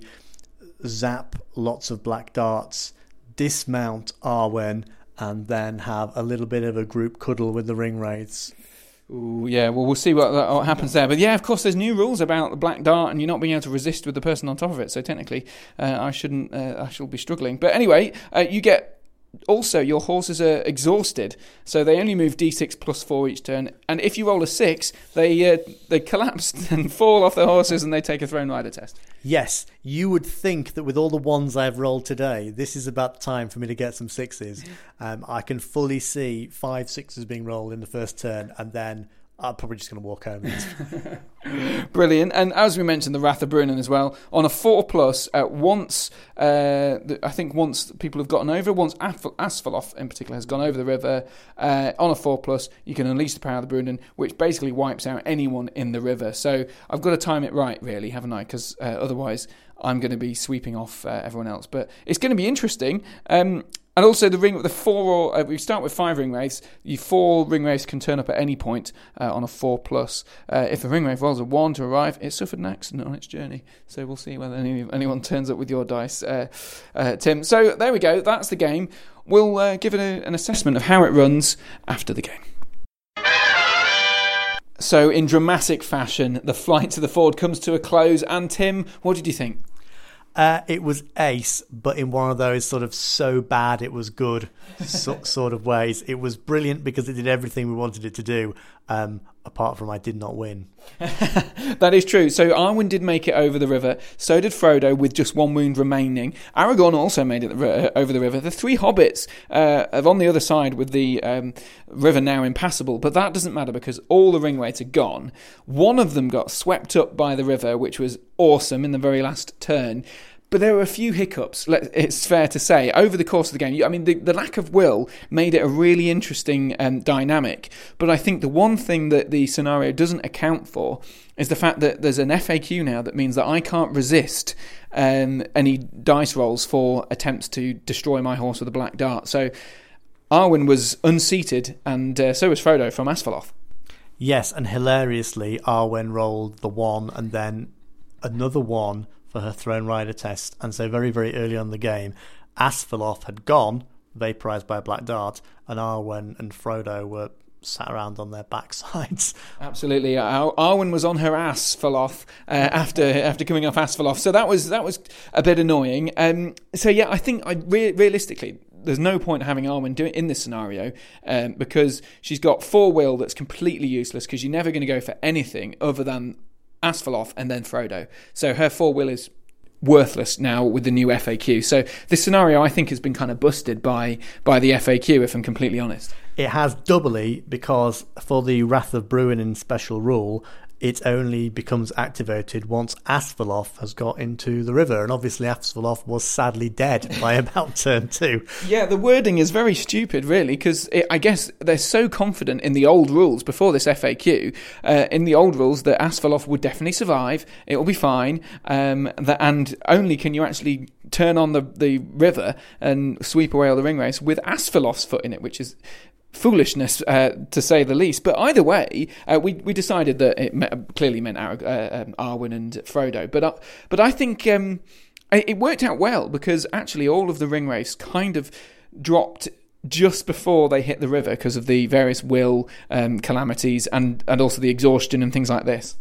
zap lots of black darts, dismount Arwen. And then have a little bit of a group cuddle with the ring wraiths. Ooh, yeah, well, we'll see what, what, happens there. But yeah, of course, there's new rules about the black dart and you're not being able to resist with the person on top of it. So technically, uh, I shouldn't, uh, I shall be struggling. But anyway, uh, you get also your horses are exhausted, so they only move d6 plus four each turn. And if you roll a six, they uh, they collapse and fall off their horses, and they take a thrown rider test. Yes, you would think that with all the ones I've rolled today, this is about time for me to get some sixes. Um, I can fully see five sixes being rolled in the first turn, and then I'm probably just going to walk home. Brilliant. And as we mentioned, the Wrath of Bruinen as well. On a 4 plus, uh, once, uh, I think once people have gotten over, once Asfaloth in particular has gone over the river, uh, on a 4 plus, you can unleash the power of the Bruinen, which basically wipes out anyone in the river. So I've got to time it right, really, haven't I? Because uh, otherwise, I'm going to be sweeping off uh, everyone else. But it's going to be interesting. Um, and also the ring, the four. Uh, we start with five ring wraiths. The four ring wraiths can turn up at any point uh, on a four plus. Uh, if a ring wraith rolls a one to arrive, it suffered an accident on its journey. So we'll see whether any, anyone turns up with your dice, uh, uh, Tim. So there we go. That's the game. We'll uh, give it a, an assessment of how it runs after the game. So, in dramatic fashion, the flight to the Ford comes to a close. And Tim, what did you think? Uh, it was ace, but in one of those sort of so bad it was good so, sort of ways. It was brilliant because it did everything we wanted it to do. Um, apart from I did not win. that is true. So Arwen did make it over the river. So did Frodo, with just one wound remaining. Aragorn also made it over the river. The three hobbits uh, are on the other side with the um, river now impassable. But that doesn't matter because all the ringwraiths are gone. One of them got swept up by the river, which was awesome in the very last turn. But there were a few hiccups, it's fair to say, over the course of the game. I mean, the, the lack of will made it a really interesting um, dynamic. But I think the one thing that the scenario doesn't account for is the fact that there's an FAQ now that means that I can't resist um, any dice rolls for attempts to destroy my horse with a black dart. So Arwen was unseated, and uh, so was Frodo from Asfaloth. Yes, and hilariously, Arwen rolled the one and then another one for her Thrown Rider test, and so very, very early on the game, Asfaloth had gone, vaporized by a black dart, and Arwen and Frodo were sat around on their backsides. Absolutely, Ar- Arwen was on her ass uh, after after coming off Asfaloth, so that was that was a bit annoying. Um, so yeah, I think I re- realistically. There's no point having Arwen do it in this scenario um, because she's got four will that's completely useless because you're never going to go for anything other than Asfaloth, and then Frodo. So her four will is worthless now with the new FAQ. So this scenario, I think, has been kind of busted by by the FAQ. If I'm completely honest, it has doubly because for the Wrath of Bruinen special rule, it only becomes activated once Asfaloth has got into the river. And obviously, Asfaloth was sadly dead by about turn two. Yeah, the wording is very stupid, really, because I guess they're so confident in the old rules before this FAQ, uh, in the old rules, that Asfaloth would definitely survive, it will be fine, um, that, and only can you actually turn on the, the river and sweep away all the ring wraiths with Asfaloth's foot in it, which is foolishness, uh, to say the least. But either way, uh, we we decided that it clearly meant Ar- uh, um, Arwen and Frodo. But uh, but I think um, it worked out well because actually all of the ring wraiths kind of dropped just before they hit the river because of the various will um, calamities and and also the exhaustion and things like this.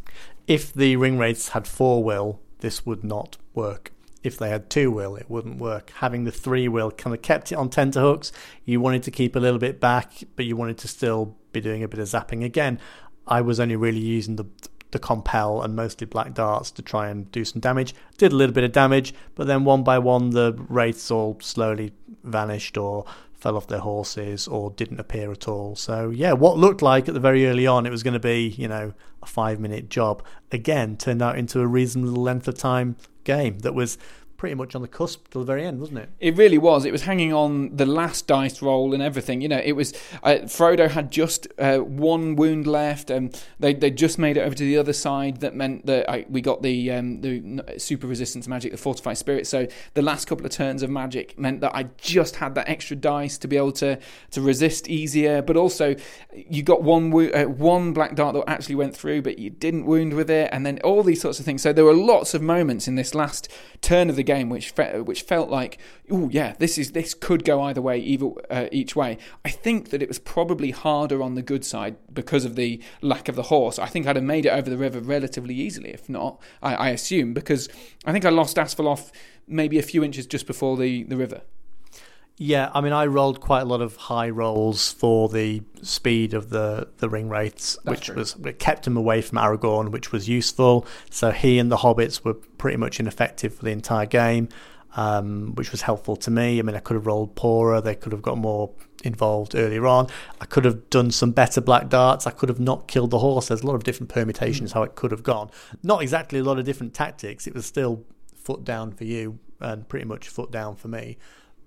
If the ring wraiths had four will, this would not work. If they had two wheel, it wouldn't work. Having the three wheel kind of kept it on tenterhooks. You wanted to keep a little bit back, but you wanted to still be doing a bit of zapping. Again, I was only really using the the compel and mostly black darts to try and do some damage. Did a little bit of damage, but then one by one the wraiths all slowly vanished or fell off their horses or didn't appear at all. So yeah, what looked like at the very early on it was going to be, you know, a 5 minute job again turned out into a reasonable length of time game that was pretty much on the cusp till the very end, wasn't it? It really was. It was hanging on the last dice roll and everything. You know, it was. Uh, Frodo had just uh, one wound left, and they they just made it over to the other side. That meant that I, we got the um, the super resistance magic, the fortified spirit. So the last couple of turns of magic meant that I just had that extra dice to be able to to resist easier. But also, you got one wo- uh, one black dart that actually went through, but you didn't wound with it, and then all these sorts of things. So there were lots of moments in this last turn of the game which fe- which felt like, oh yeah, this is this could go either way, either uh, each way. I think that it was probably harder on the good side because of the lack of the horse. I think I'd have made it over the river relatively easily, if not, I, I assume, because I think I lost Asfaloth maybe a few inches just before the, the river. Yeah, I mean, I rolled quite a lot of high rolls for the speed of the, the ring wraiths, That's which true. was it kept him away from Aragorn, which was useful. So he and the hobbits were pretty much ineffective for the entire game, um, which was helpful to me. I mean, I could have rolled poorer; they could have got more involved earlier on. I could have done some better black darts. I could have not killed the horse. There's a lot of different permutations how it could have gone. Not exactly a lot of different tactics. It was still foot down for you and pretty much foot down for me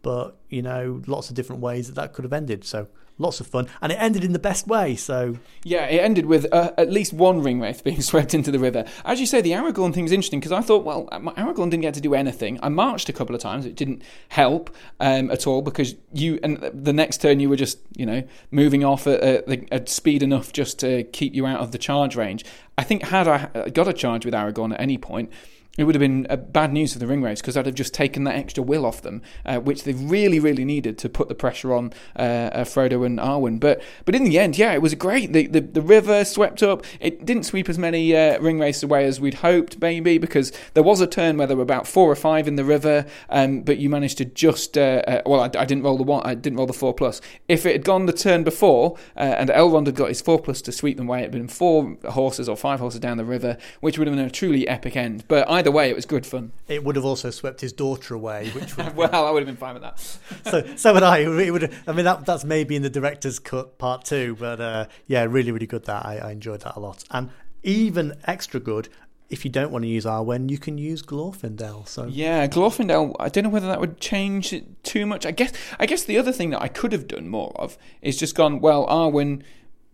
but you know lots of different ways that that could have ended so lots of fun and it ended in the best way so Yeah, it ended with uh, at least one ring wraith being swept into the river. As you say, the Aragorn thing thing's interesting because I thought, well, Aragorn didn't get to do anything. I marched a couple of times; it didn't help um, at all because you and the next turn you were just, you know, moving off at, at, at speed enough just to keep you out of the charge range. I think had I got a charge with Aragorn at any point. It would have been uh, bad news for the ring wraiths because I'd have just taken that extra will off them, uh, which they really, really needed to put the pressure on uh, uh, Frodo and Arwen. But but in the end, yeah, it was great. The the, the river swept up. It didn't sweep as many uh, ring wraiths away as we'd hoped, maybe, because there was a turn where there were about four or five in the river, um, but you managed to just uh, well, I, I, didn't roll the one, I didn't roll the four plus. If it had gone the turn before and Elrond had got his four plus to sweep them away, it had been four horses or five horses down the river, which would have been a truly epic end. But either way, it was good fun. it would have also swept his daughter away which would well, I would have been fine with that. so so would I. It would. I mean, that that's maybe in the director's cut part two, but uh, yeah, really, really good. That I, I enjoyed that a lot, and even extra good. If you don't want to use Arwen, you can use Glorfindel. So Yeah, Glorfindel. I don't know whether that would change it too much. I guess. I guess the other thing that I could have done more of is just gone. Well, Arwen,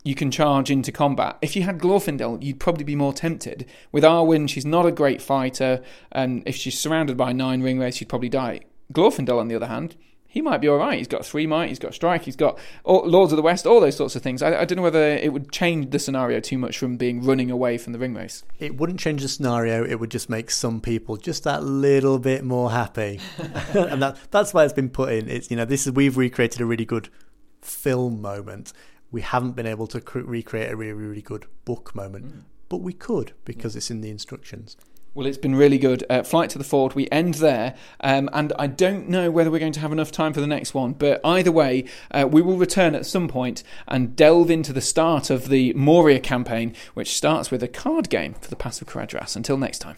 you can charge into combat. If you had Glorfindel, you'd probably be more tempted. With Arwen, she's not a great fighter, and if she's surrounded by nine ring wraiths, she'd probably die. Glorfindel, on the other hand. He might be all right. He's got three might. He's got strike. He's got Lords of the West. All those sorts of things. I, I don't know whether it would change the scenario too much from being running away from the ring wraiths. it wouldn't change the scenario. It would just make some people just that little bit more happy, and that that's why it's been put in. It's you know this is we've recreated a really good film moment. We haven't been able to cre- recreate a really really good book moment, but we could because it's in the instructions. Well, it's been really good. Uh, Flight to the Ford, we end there. Um, and I don't know whether we're going to have enough time for the next one. But either way, uh, we will return at some point and delve into the start of the Moria campaign, which starts with a card game for the Pass of Caradhras. Until next time.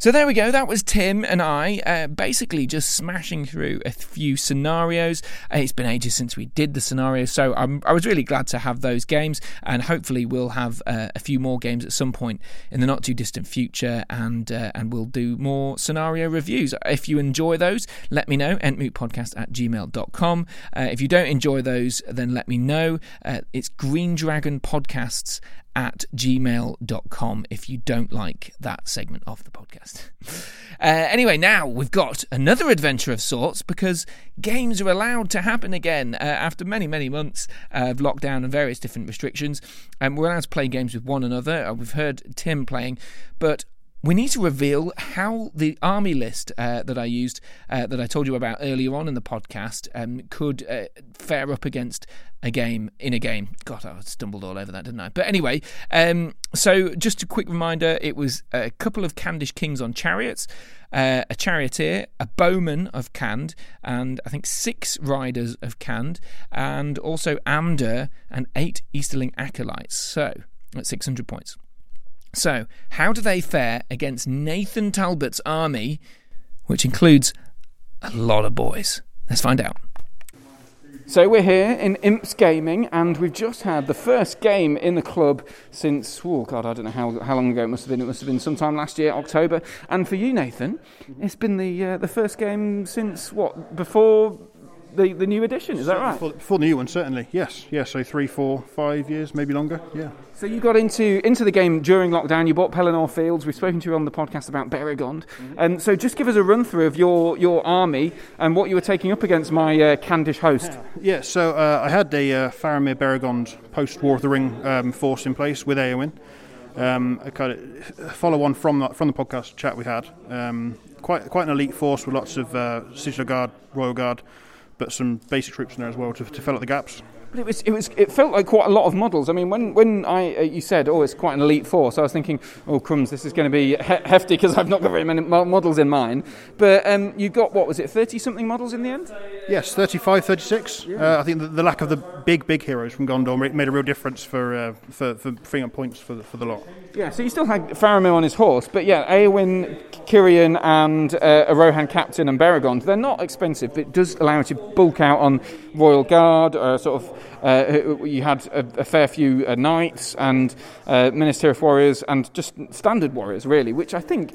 So there we go. That was Tim and I uh, basically just smashing through a few scenarios. Uh, it's been ages since we did the scenario, so I'm, I was really glad to have those games, and hopefully we'll have uh, a few more games at some point in the not too distant future, and uh, and we'll do more scenario reviews. If you enjoy those, let me know. Entmootpodcast at gmail.com. Uh, if you don't enjoy those, then let me know. Uh, it's Green Dragon Podcasts at gmail.com if you don't like that segment of the podcast. Uh, anyway, now we've got another adventure of sorts because games are allowed to happen again uh, after many, many months of lockdown and various different restrictions. And we're allowed to play games with one another. Uh, we've heard Tim playing, but we need to reveal how the army list uh, that I used, uh, that I told you about earlier on in the podcast, um, could uh, fare up against a game in a game. God, I stumbled all over that, didn't I? But anyway, um, so just a quick reminder it was a couple of Khandish kings on chariots, uh, a charioteer, a bowman of Khand, and I think six riders of Khand, and also Amdur and eight Easterling acolytes. So, at 600 points. So, how do they fare against Nathan Talbot's army, which includes a lot of boys? Let's find out. So we're here in Imps Gaming, and we've just had the first game in the club since oh god, I don't know how, how long ago it must have been. It must have been sometime last year, October. And for you, Nathan, it's been the uh, the first game since what before the, the new edition. Is that right? Before the new one, certainly. Yes, yes. So three, four, five years, maybe longer. Yeah. So you got into into the game during lockdown. You bought Pelennor Fields. We've spoken to you on the podcast about Beregond. And mm-hmm. um, so just give us a run through of your, your army and what you were taking up against my uh, Khandish host. Yeah. yeah so uh, I had a uh, Faramir Beregond post War of the Ring um, force in place with Eowyn. Um, a kind of follow on from the, from the podcast chat we had. Um, quite quite an elite force with lots of uh, Sigil Guard, Royal Guard but some basic troops in there as well to, to fill up the gaps. But it was, it was, it felt like quite a lot of models. I mean, when, when I, uh, you said, oh, it's quite an elite force, I was thinking, oh, crumbs, this is going to be he- hefty because I've not got very many models in mind. But um, you got, what was it, 30 something models in the end? Yes, 35, 36. Yeah. Uh, I think the, the, lack of the big, big heroes from Gondor made a real difference for, uh, for, for freeing up points for the, for the lot. Yeah, so you still had Faramir on his horse, but yeah, Eowyn, Cirion, and uh, a Rohan captain and Beregond, they're not expensive, but it does allow you to bulk out on Royal Guard, uh, sort of uh, you had a, a fair few uh, knights and uh, Minas Tirith warriors and just standard warriors, really, which I think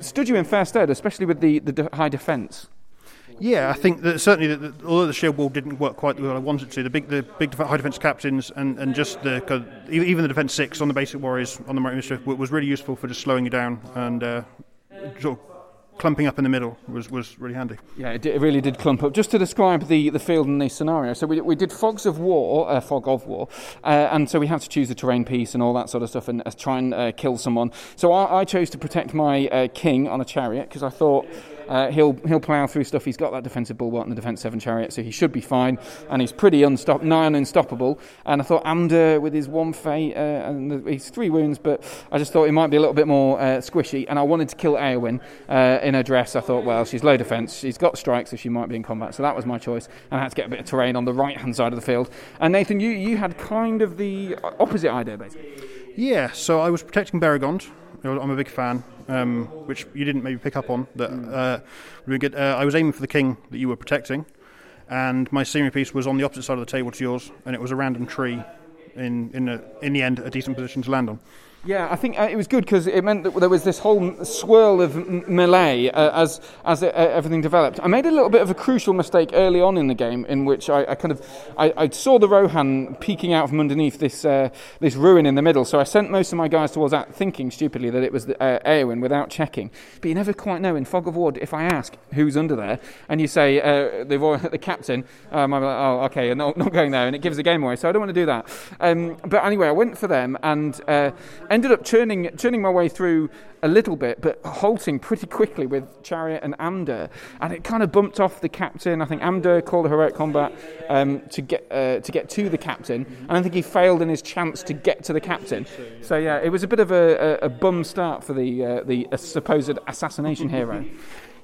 stood you in fair stead, especially with the, the high defence. Yeah, I think that certainly, that, although the shield wall didn't work quite the way I wanted to, the big, the big high defence captains and, and just the even the defence six on the basic warriors on the Mighty Mischief was really useful for just slowing you down and uh, sort of clumping up in the middle was, was really handy. Yeah, it, did, it, really did clump up. Just to describe the, the field and the scenario, so we, we did fogs of war, uh, fog of war, uh, and so we had to choose a terrain piece and all that sort of stuff and uh, try and uh, kill someone. So I, I, chose to protect my uh, king on a chariot because I thought uh, he'll he'll plough through stuff. He's got that defensive bulwark and the defence seven chariot, so he should be fine. And he's pretty unstop, nigh unstoppable. And I thought Amdur with his one fate uh, and the, three wounds, but I just thought he might be a little bit more uh, squishy. And I wanted to kill Eowyn uh, in her dress. I thought, well, she's low defence, she's got strikes, so she might be in combat. So that was my choice. And I had to get a bit of terrain on the right hand side of the field. And Nathan, you you had kind of the opposite idea, basically. Yeah, so I was protecting Beregond. I'm a big fan um, which you didn't maybe pick up on. That uh, good. Uh, I was aiming for the king that you were protecting, and my scenery piece was on the opposite side of the table to yours, and it was a random tree. In in a, in the end, a decent position to land on. Yeah, I think uh, it was good because it meant that there was this whole swirl of m- melee uh, as as it, uh, everything developed. I made a little bit of a crucial mistake early on in the game, in which I, I kind of I, I, saw the Rohan peeking out from underneath this uh, this ruin in the middle. So I sent most of my guys towards that, thinking stupidly that it was the, uh, Eowyn without checking. But you never quite know in Fog of War. If I ask who's under there, and you say uh, the the captain, um, I'm like, oh, okay, not, not going there, and it gives the game away. So I don't want to do that. Um, but anyway, I went for them and ended up churning, churning my way through a little bit, but halting pretty quickly with Chariot and Amdur, and it kind of bumped off the captain. I think Amdur called a heroic combat um, to get uh, to get to the captain, and I think he failed in his chance to get to the captain. So yeah, it was a bit of a, a, a bum start for the uh, the uh, supposed assassination hero.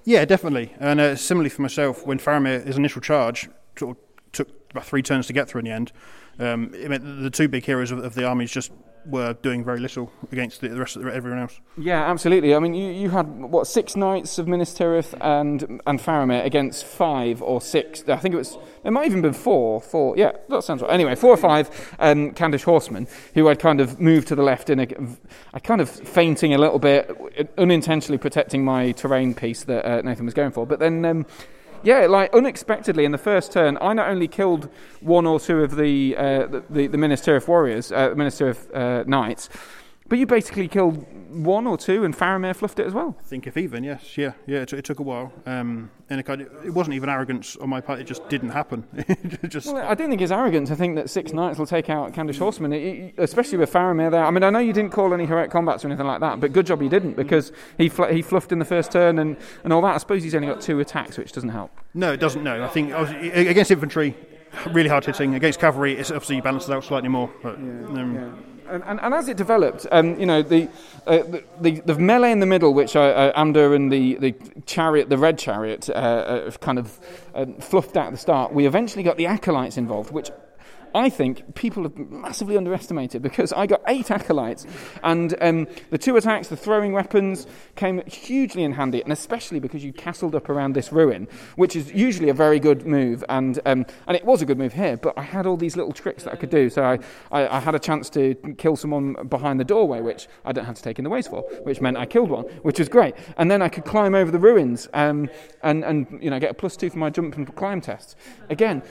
Yeah, definitely, and uh, similarly for myself, when Faramir his initial charge sort of took about three turns to get through in the end. Um, it meant the two big heroes of, of the armies just were doing very little against the, rest of the, everyone else. Yeah, absolutely. I mean, you, you had what six knights of Minas Tirith and and Faramir against five or six. I think it was. It might even been four. Four. Yeah, that sounds right. Anyway, four or five um, Khandish horsemen who had kind of moved to the left in a, a kind of fainting a little bit, unintentionally protecting my terrain piece that uh, Nathan was going for. But then. Um, Yeah, like unexpectedly in the first turn, I not only killed one or two of the uh, the, the, the Minister of Warriors, uh, Minister of uh, Knights, but you basically killed one or two, and Faramir fluffed it as well. I think if even, yes, yeah, yeah. It, took- it took a while, um, and it, kind of, it wasn't even arrogance on my part. It just didn't happen. Just Well, I don't think it's arrogant to think that six knights will take out Khandish Horseman, it- especially with Faramir there. I mean, I know you didn't call any heroic combats or anything like that, but good job you didn't because he fl- he fluffed in the first turn and, and all that. I suppose he's only got two attacks, which doesn't help. no, it doesn't. No, I think I was, against infantry, really hard hitting. Against cavalry, it's obviously balances out slightly more. But, um, And, and, and as it developed, um, you know, the, uh, the, the melee in the middle, which uh, uh, Amdur and the, the chariot, the red chariot, uh, uh, kind of uh, fluffed out at the start, we eventually got the acolytes involved, which I think people have massively underestimated because I got eight acolytes, and um, the two attacks, the throwing weapons, came hugely in handy, and especially because you castled up around this ruin, which is usually a very good move, and um, and it was a good move here. But I had all these little tricks that I could do, so I, I, I had a chance to kill someone behind the doorway, which I don't have to take in the ways for, which meant I killed one, which was great, and then I could climb over the ruins, um, and and you know get a plus two for my jump and climb tests. Again,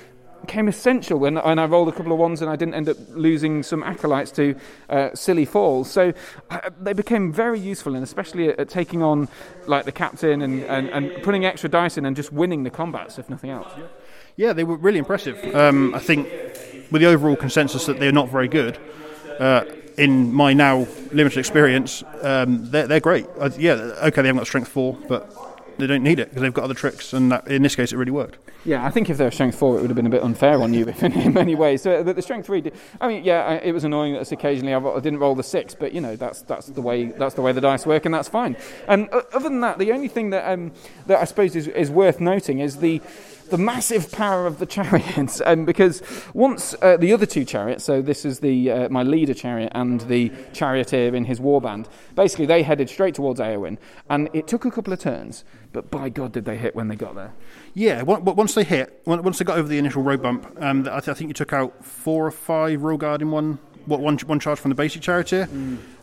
became essential when, when I rolled a couple of ones and I didn't end up losing some acolytes to uh, silly falls. So uh, they became very useful, and especially at, at taking on like the captain and, and, and putting extra dice in and just winning the combats, if nothing else. Yeah, they were really impressive. Um, I think with the overall consensus that they're not very good, uh, in my now limited experience, um, they're, they're great. Uh, yeah, okay, they haven't got strength four, but they don't need it because they've got other tricks, and that, in this case, it really worked. Yeah, I think if they were strength four, it would have been a bit unfair on you in, many ways. So, but the strength three, I mean, yeah, it was annoying that occasionally I, I didn't roll the six, but you know that's that's the way that's the way the dice work, and that's fine. And uh, other than that, the only thing that um, that I suppose is, is worth noting is the the massive power of the chariots, um, because once uh, the other two chariots, so this is the uh, my leader chariot and the charioteer in his warband, basically they headed straight towards Eowyn, and it took a couple of turns, but by God did they hit when they got there. Yeah, once they hit, once they got over the initial road bump, um, I, th- I think you took out four or five row guard in one, what one one charge from the basic charioteer,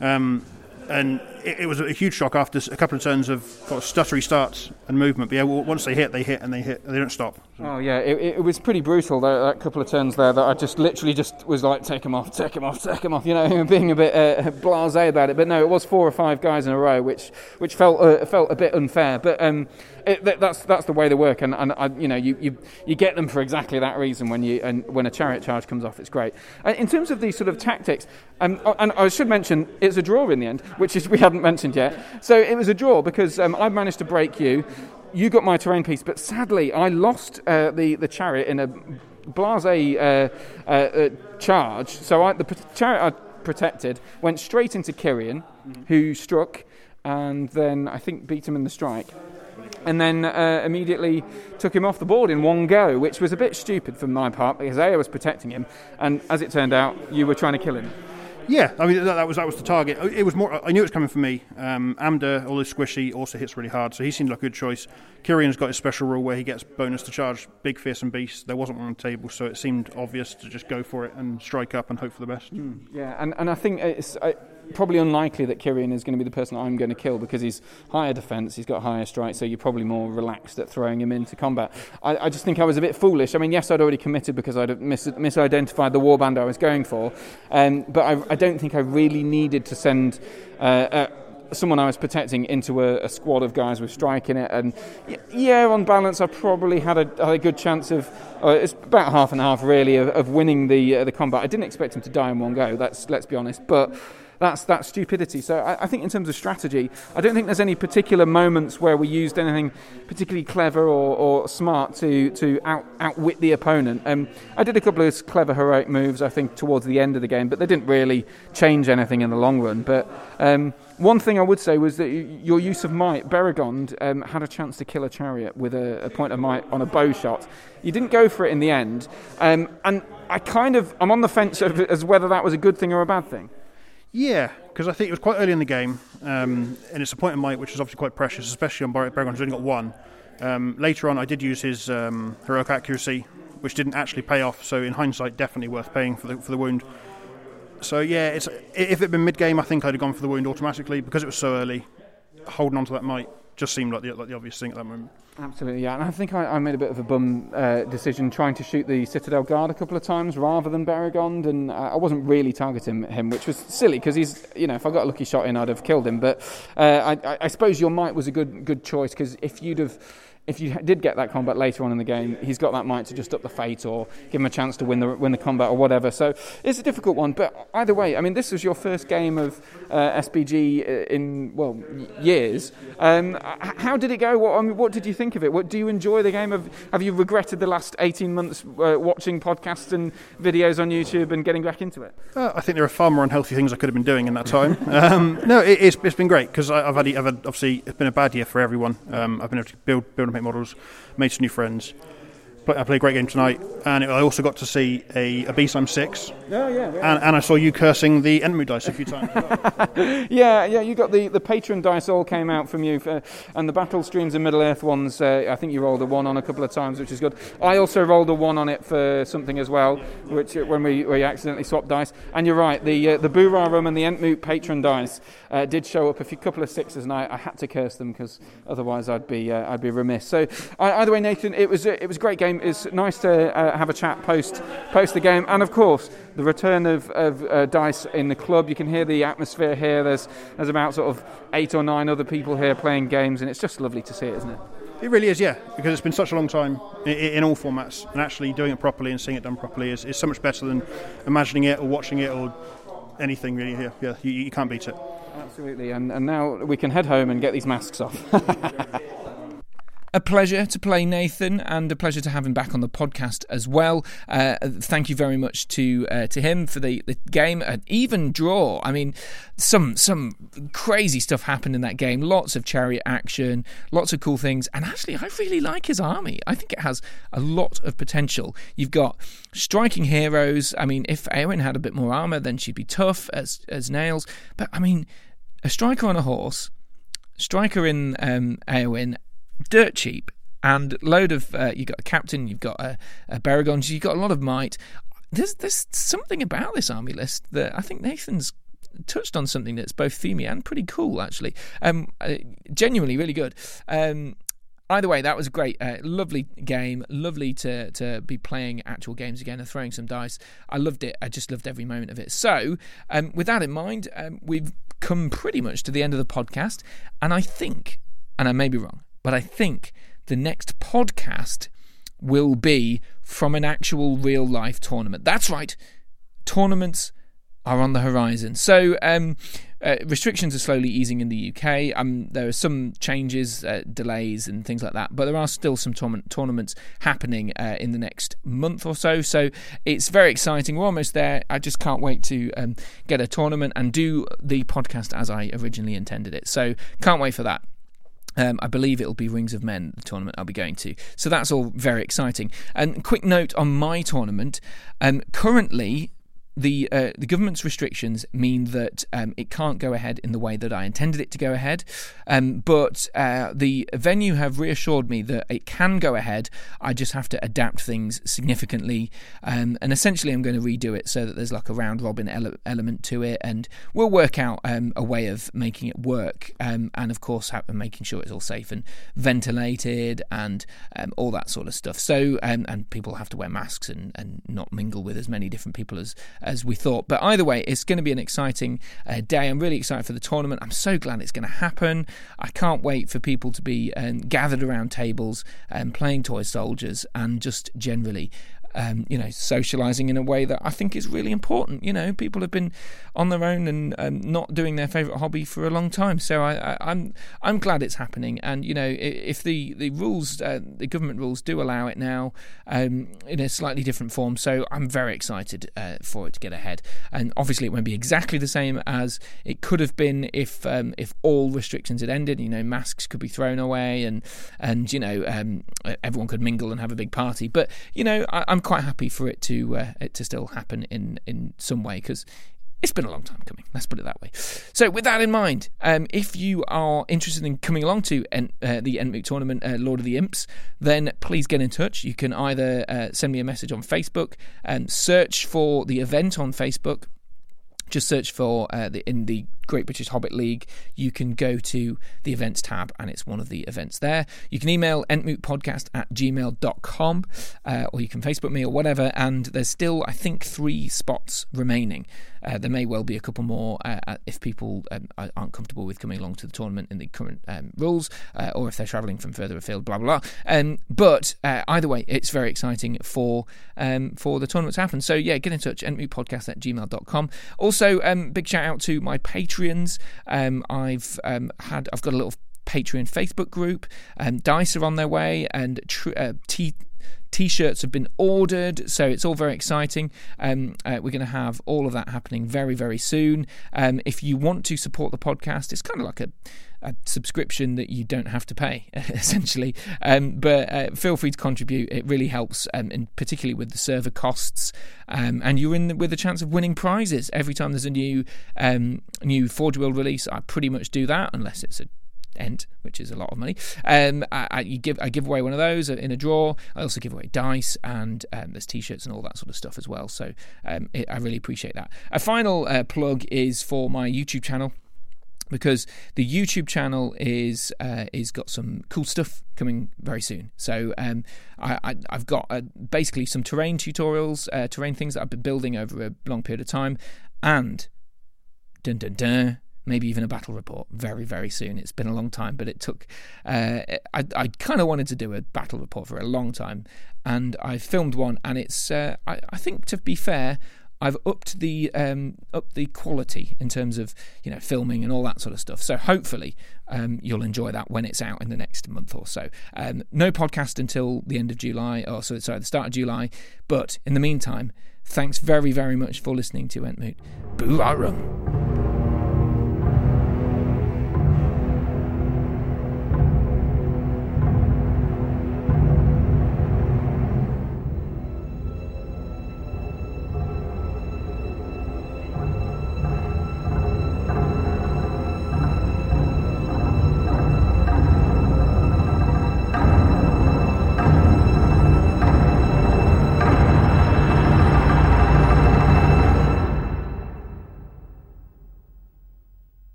um, and it, it was a huge shock after a couple of turns of of stuttery starts and movement. But yeah, once they hit, they hit and they hit, they don't stop. Oh yeah, it, it was pretty brutal. That, that couple of turns there, that I just literally just was like, take him off, take him off, take him off. You know, being a bit uh, blasé about it. But no, it was four or five guys in a row, which which felt uh, felt a bit unfair. But um, it, that, that's that's the way they work, and, and I, you know, you, you you get them for exactly that reason when you and when a chariot charge comes off, it's great. In terms of these sort of tactics, um, and I should mention it's a draw in the end, which is we hadn't mentioned yet. So it was a draw because um, I managed to break you. You got my terrain piece, but sadly I lost uh, the the chariot in a blase uh, uh, uh, charge. So I, the p- chariot I protected went straight into Cirion, who struck, and then I think beat him in the strike. And then uh, immediately took him off the board in one go, which was a bit stupid from my part because Aya was protecting him, and as it turned out, you were trying to kill him. Yeah, I mean that, that was that was the target. It was more. I knew it was coming for me. Um, Amdur, although squishy, also hits really hard, so he seemed like a good choice. Cirion's got his special rule where he gets bonus to charge big, fearsome beasts. There wasn't one on the table, so it seemed obvious to just go for it and strike up and hope for the best. Yeah, and, and I think it's uh, probably unlikely that Cirion is going to be the person I'm going to kill because he's higher defence, he's got higher strike, so you're probably more relaxed at throwing him into combat. I, I just think I was a bit foolish. I mean, yes, I'd already committed because I'd mis- misidentified the warband I was going for, um, but I, I don't think I really needed to send. Uh, uh, Someone I was protecting into a, a squad of guys with strike in it, and yeah, on balance, I probably had a, had a good chance of. Uh, it's about half and half, really, of, of winning the uh, the combat. I didn't expect him to die in one go. That's let's be honest, but that's that's stupidity. So I, I think in terms of strategy, I don't think there's any particular moments where we used anything particularly clever or, or smart to to out, outwit the opponent. Um, I did a couple of clever heroic moves, I think, towards the end of the game, but they didn't really change anything in the long run. But um, one thing I would say was that your use of might, Beregond um, had a chance to kill a chariot with a, a point of might on a bow shot. You didn't go for it in the end, um, and I kind of I'm on the fence as whether that was a good thing or a bad thing. Yeah, because I think it was quite early in the game, um, and it's a point of might which is obviously quite precious, especially on Bar- Baragon, who's only got one. Um, later on, I did use his um, heroic accuracy, which didn't actually pay off. So in hindsight, definitely worth paying for the for the wound. So yeah, it's if it had been mid game, I think I'd have gone for the wound automatically because it was so early. Holding on to that might just seemed like the, like the obvious thing at that moment. Absolutely, yeah. And I think I, I made a bit of a bum uh, decision trying to shoot the Citadel Guard a couple of times rather than Beregond, and uh, I wasn't really targeting him, which was silly because he's, you know, if I got a lucky shot in, I'd have killed him. But uh, I, I suppose your might was a good good choice because if you'd have if you did get that combat later on in the game, he's got that might to just up the fate or give him a chance to win the win the combat or whatever. So it's a difficult one. But either way, I mean, this was your first game of uh, SBG in well years. Um, how did it go? What, I mean, what did you think of it? What do you enjoy the game of? Have you regretted the last eighteen months uh, watching podcasts and videos on YouTube and getting back into it? Uh, I think there are far more unhealthy things I could have been doing in that time. um, no, it, it's, it's been great because I've had, I've had obviously it's been a bad year for everyone. Um, I've been able to build build make models, made some new friends. I played a great game tonight, and I also got to see a, a B-Slime 6. Oh, yeah, yeah. And, and I saw you cursing the Entmoot dice a few times. yeah, yeah, you got the, the patron dice all came out from you, for, and the Battle Streams and Middle Earth ones, uh, I think you rolled a 1 on a couple of times, which is good. I also rolled a 1 on it for something as well, which uh, when we, we accidentally swapped dice. And you're right, the uh, the Boorarum and the Entmoot patron dice uh, did show up a few couple of sixes, and I, I had to curse them because otherwise I'd be uh, I'd be remiss. So either way, Nathan, it was it was a great game. It's nice to uh, have a chat post post the game, and of course the return of, of uh, dice in the club. You can hear the atmosphere here. There's there's about sort of eight or nine other people here playing games, and it's just lovely to see it, isn't it? It really is, yeah, because it's been such a long time in, in, all formats, and actually doing it properly and seeing it done properly is, is so much better than imagining it or watching it or anything really. Yeah, yeah you, you can't beat it. Absolutely, and, and now we can head home and get these masks off. a pleasure to play Nathan and a pleasure to have him back on the podcast as well. Uh, thank you very much to uh, to him for the, the game. An even draw. I mean, some some crazy stuff happened in that game. Lots of chariot action, lots of cool things. And actually, I really like his army. I think it has a lot of potential. You've got striking heroes. I mean, if Eowyn had a bit more armor, then she'd be tough as as nails. But I mean, a striker on a horse striker in um, Eowyn dirt cheap and load of uh, you've got a captain, you've got a, a Beregond, you've got a lot of might. There's there's something about this army list that I think Nathan's touched on something that's both themey and pretty cool actually. Um, uh, genuinely really good. Um, either way, that was a great, uh, lovely game. Lovely to to be playing actual games again and throwing some dice. I loved it. I just loved every moment of it. So, um, with that in mind, um, we've come pretty much to the end of the podcast, and I think, and I may be wrong, but I think the next podcast will be from an actual real life tournament. That's right, tournaments are on the horizon. So um, uh, restrictions are slowly easing in the UK. Um, there are some changes, uh, delays, and things like that, but there are still some tournaments happening uh, in the next month or so. So it's very exciting. We're almost there. I just can't wait to um, get a tournament and do the podcast as I originally intended it. So can't wait for that. Um, I believe it'll be Rings of Men, the tournament I'll be going to. So that's all very exciting. And quick note on my tournament. Um, currently, the uh, the government's restrictions mean that um, it can't go ahead in the way that I intended it to go ahead. Um, but uh, the venue have reassured me that it can go ahead. I just have to adapt things significantly, um, and essentially I'm going to redo it so that there's like a round robin ele- element to it, and we'll work out um, a way of making it work, um, and of course ha- making sure it's all safe and ventilated and um, all that sort of stuff. So and people have to wear masks and, and not mingle with as many different people as as we thought. But either way, it's going to be an exciting uh, day. I'm really excited for the tournament. I'm so glad it's going to happen. I can't wait for people to be um, gathered around tables and playing toy soldiers and just generally um, you know, socializing in a way that I think is really important. You know, people have been on their own and um, not doing their favorite hobby for a long time. So I, am I'm, I'm glad it's happening. And you know, if the the rules, uh, the government rules, do allow it now um, in a slightly different form, so I'm very excited uh, for it to get ahead. And obviously, it won't be exactly the same as it could have been if um, if all restrictions had ended. You know, masks could be thrown away, and and you know, um, everyone could mingle and have a big party. But you know, I, I'm quite happy for it to uh, it to still happen in in some way because it's been a long time coming. Let's put it that way. So, with that in mind, um, if you are interested in coming along to en- uh, the Entmoot tournament, uh, Lord of the Imps, then please get in touch. You can either uh, send me a message on Facebook and search for the event on Facebook just search for uh, the, in the Great British Hobbit League, you can go to the events tab and it's one of the events there. You can email entmootpodcast at gmail.com uh, or you can Facebook me or whatever. And there's still, I think, three spots remaining. Uh, there may well be a couple more uh, uh if people um, aren't comfortable with coming along to the tournament in the current um, rules uh, or if they're travelling from further afield, blah, blah, blah. Um, but uh, either way, it's very exciting for um, for the tournament to happen. So, yeah, get in touch, entmootpodcast at gmail.com. Also, um, big shout out to my Patreons. Um, I've had, I've got a little Patreon Facebook group. Um, Dice are on their way, and tr- uh, T. T-shirts have been ordered, so it's all very exciting. Um, uh, we're going to have all of that happening very, very soon. Um, if you want to support the podcast, it's kind of like a, a subscription that you don't have to pay, essentially. Um, but uh, feel free to contribute; it really helps, um, and particularly with the server costs. Um, and you're in the, with a chance of winning prizes every time there's a new um, new Forge World release. I pretty much do that, unless it's a Ent, which is a lot of money. Um, I, I, give I give away one of those in a draw. I also give away dice and um, there's t-shirts and all that sort of stuff as well. So um, it, I really appreciate that. A final uh, plug is for my YouTube channel because the YouTube channel is uh, is got some cool stuff coming very soon. So um, I, have got uh, basically some terrain tutorials, uh, terrain things that I've been building over a long period of time, and dun dun dun maybe even a battle report very very soon it's been a long time but it took uh, i, I kind of wanted to do a battle report for a long time and i filmed one and it's uh, I, I, think to be fair I've upped the um, up the quality in terms of you know filming and all that sort of stuff. So hopefully um, you'll enjoy that when it's out in the next month or so. Um, no podcast until the end of July, or so sorry, the start of July. But in the meantime, thanks very very much for listening to Entmoot. Boo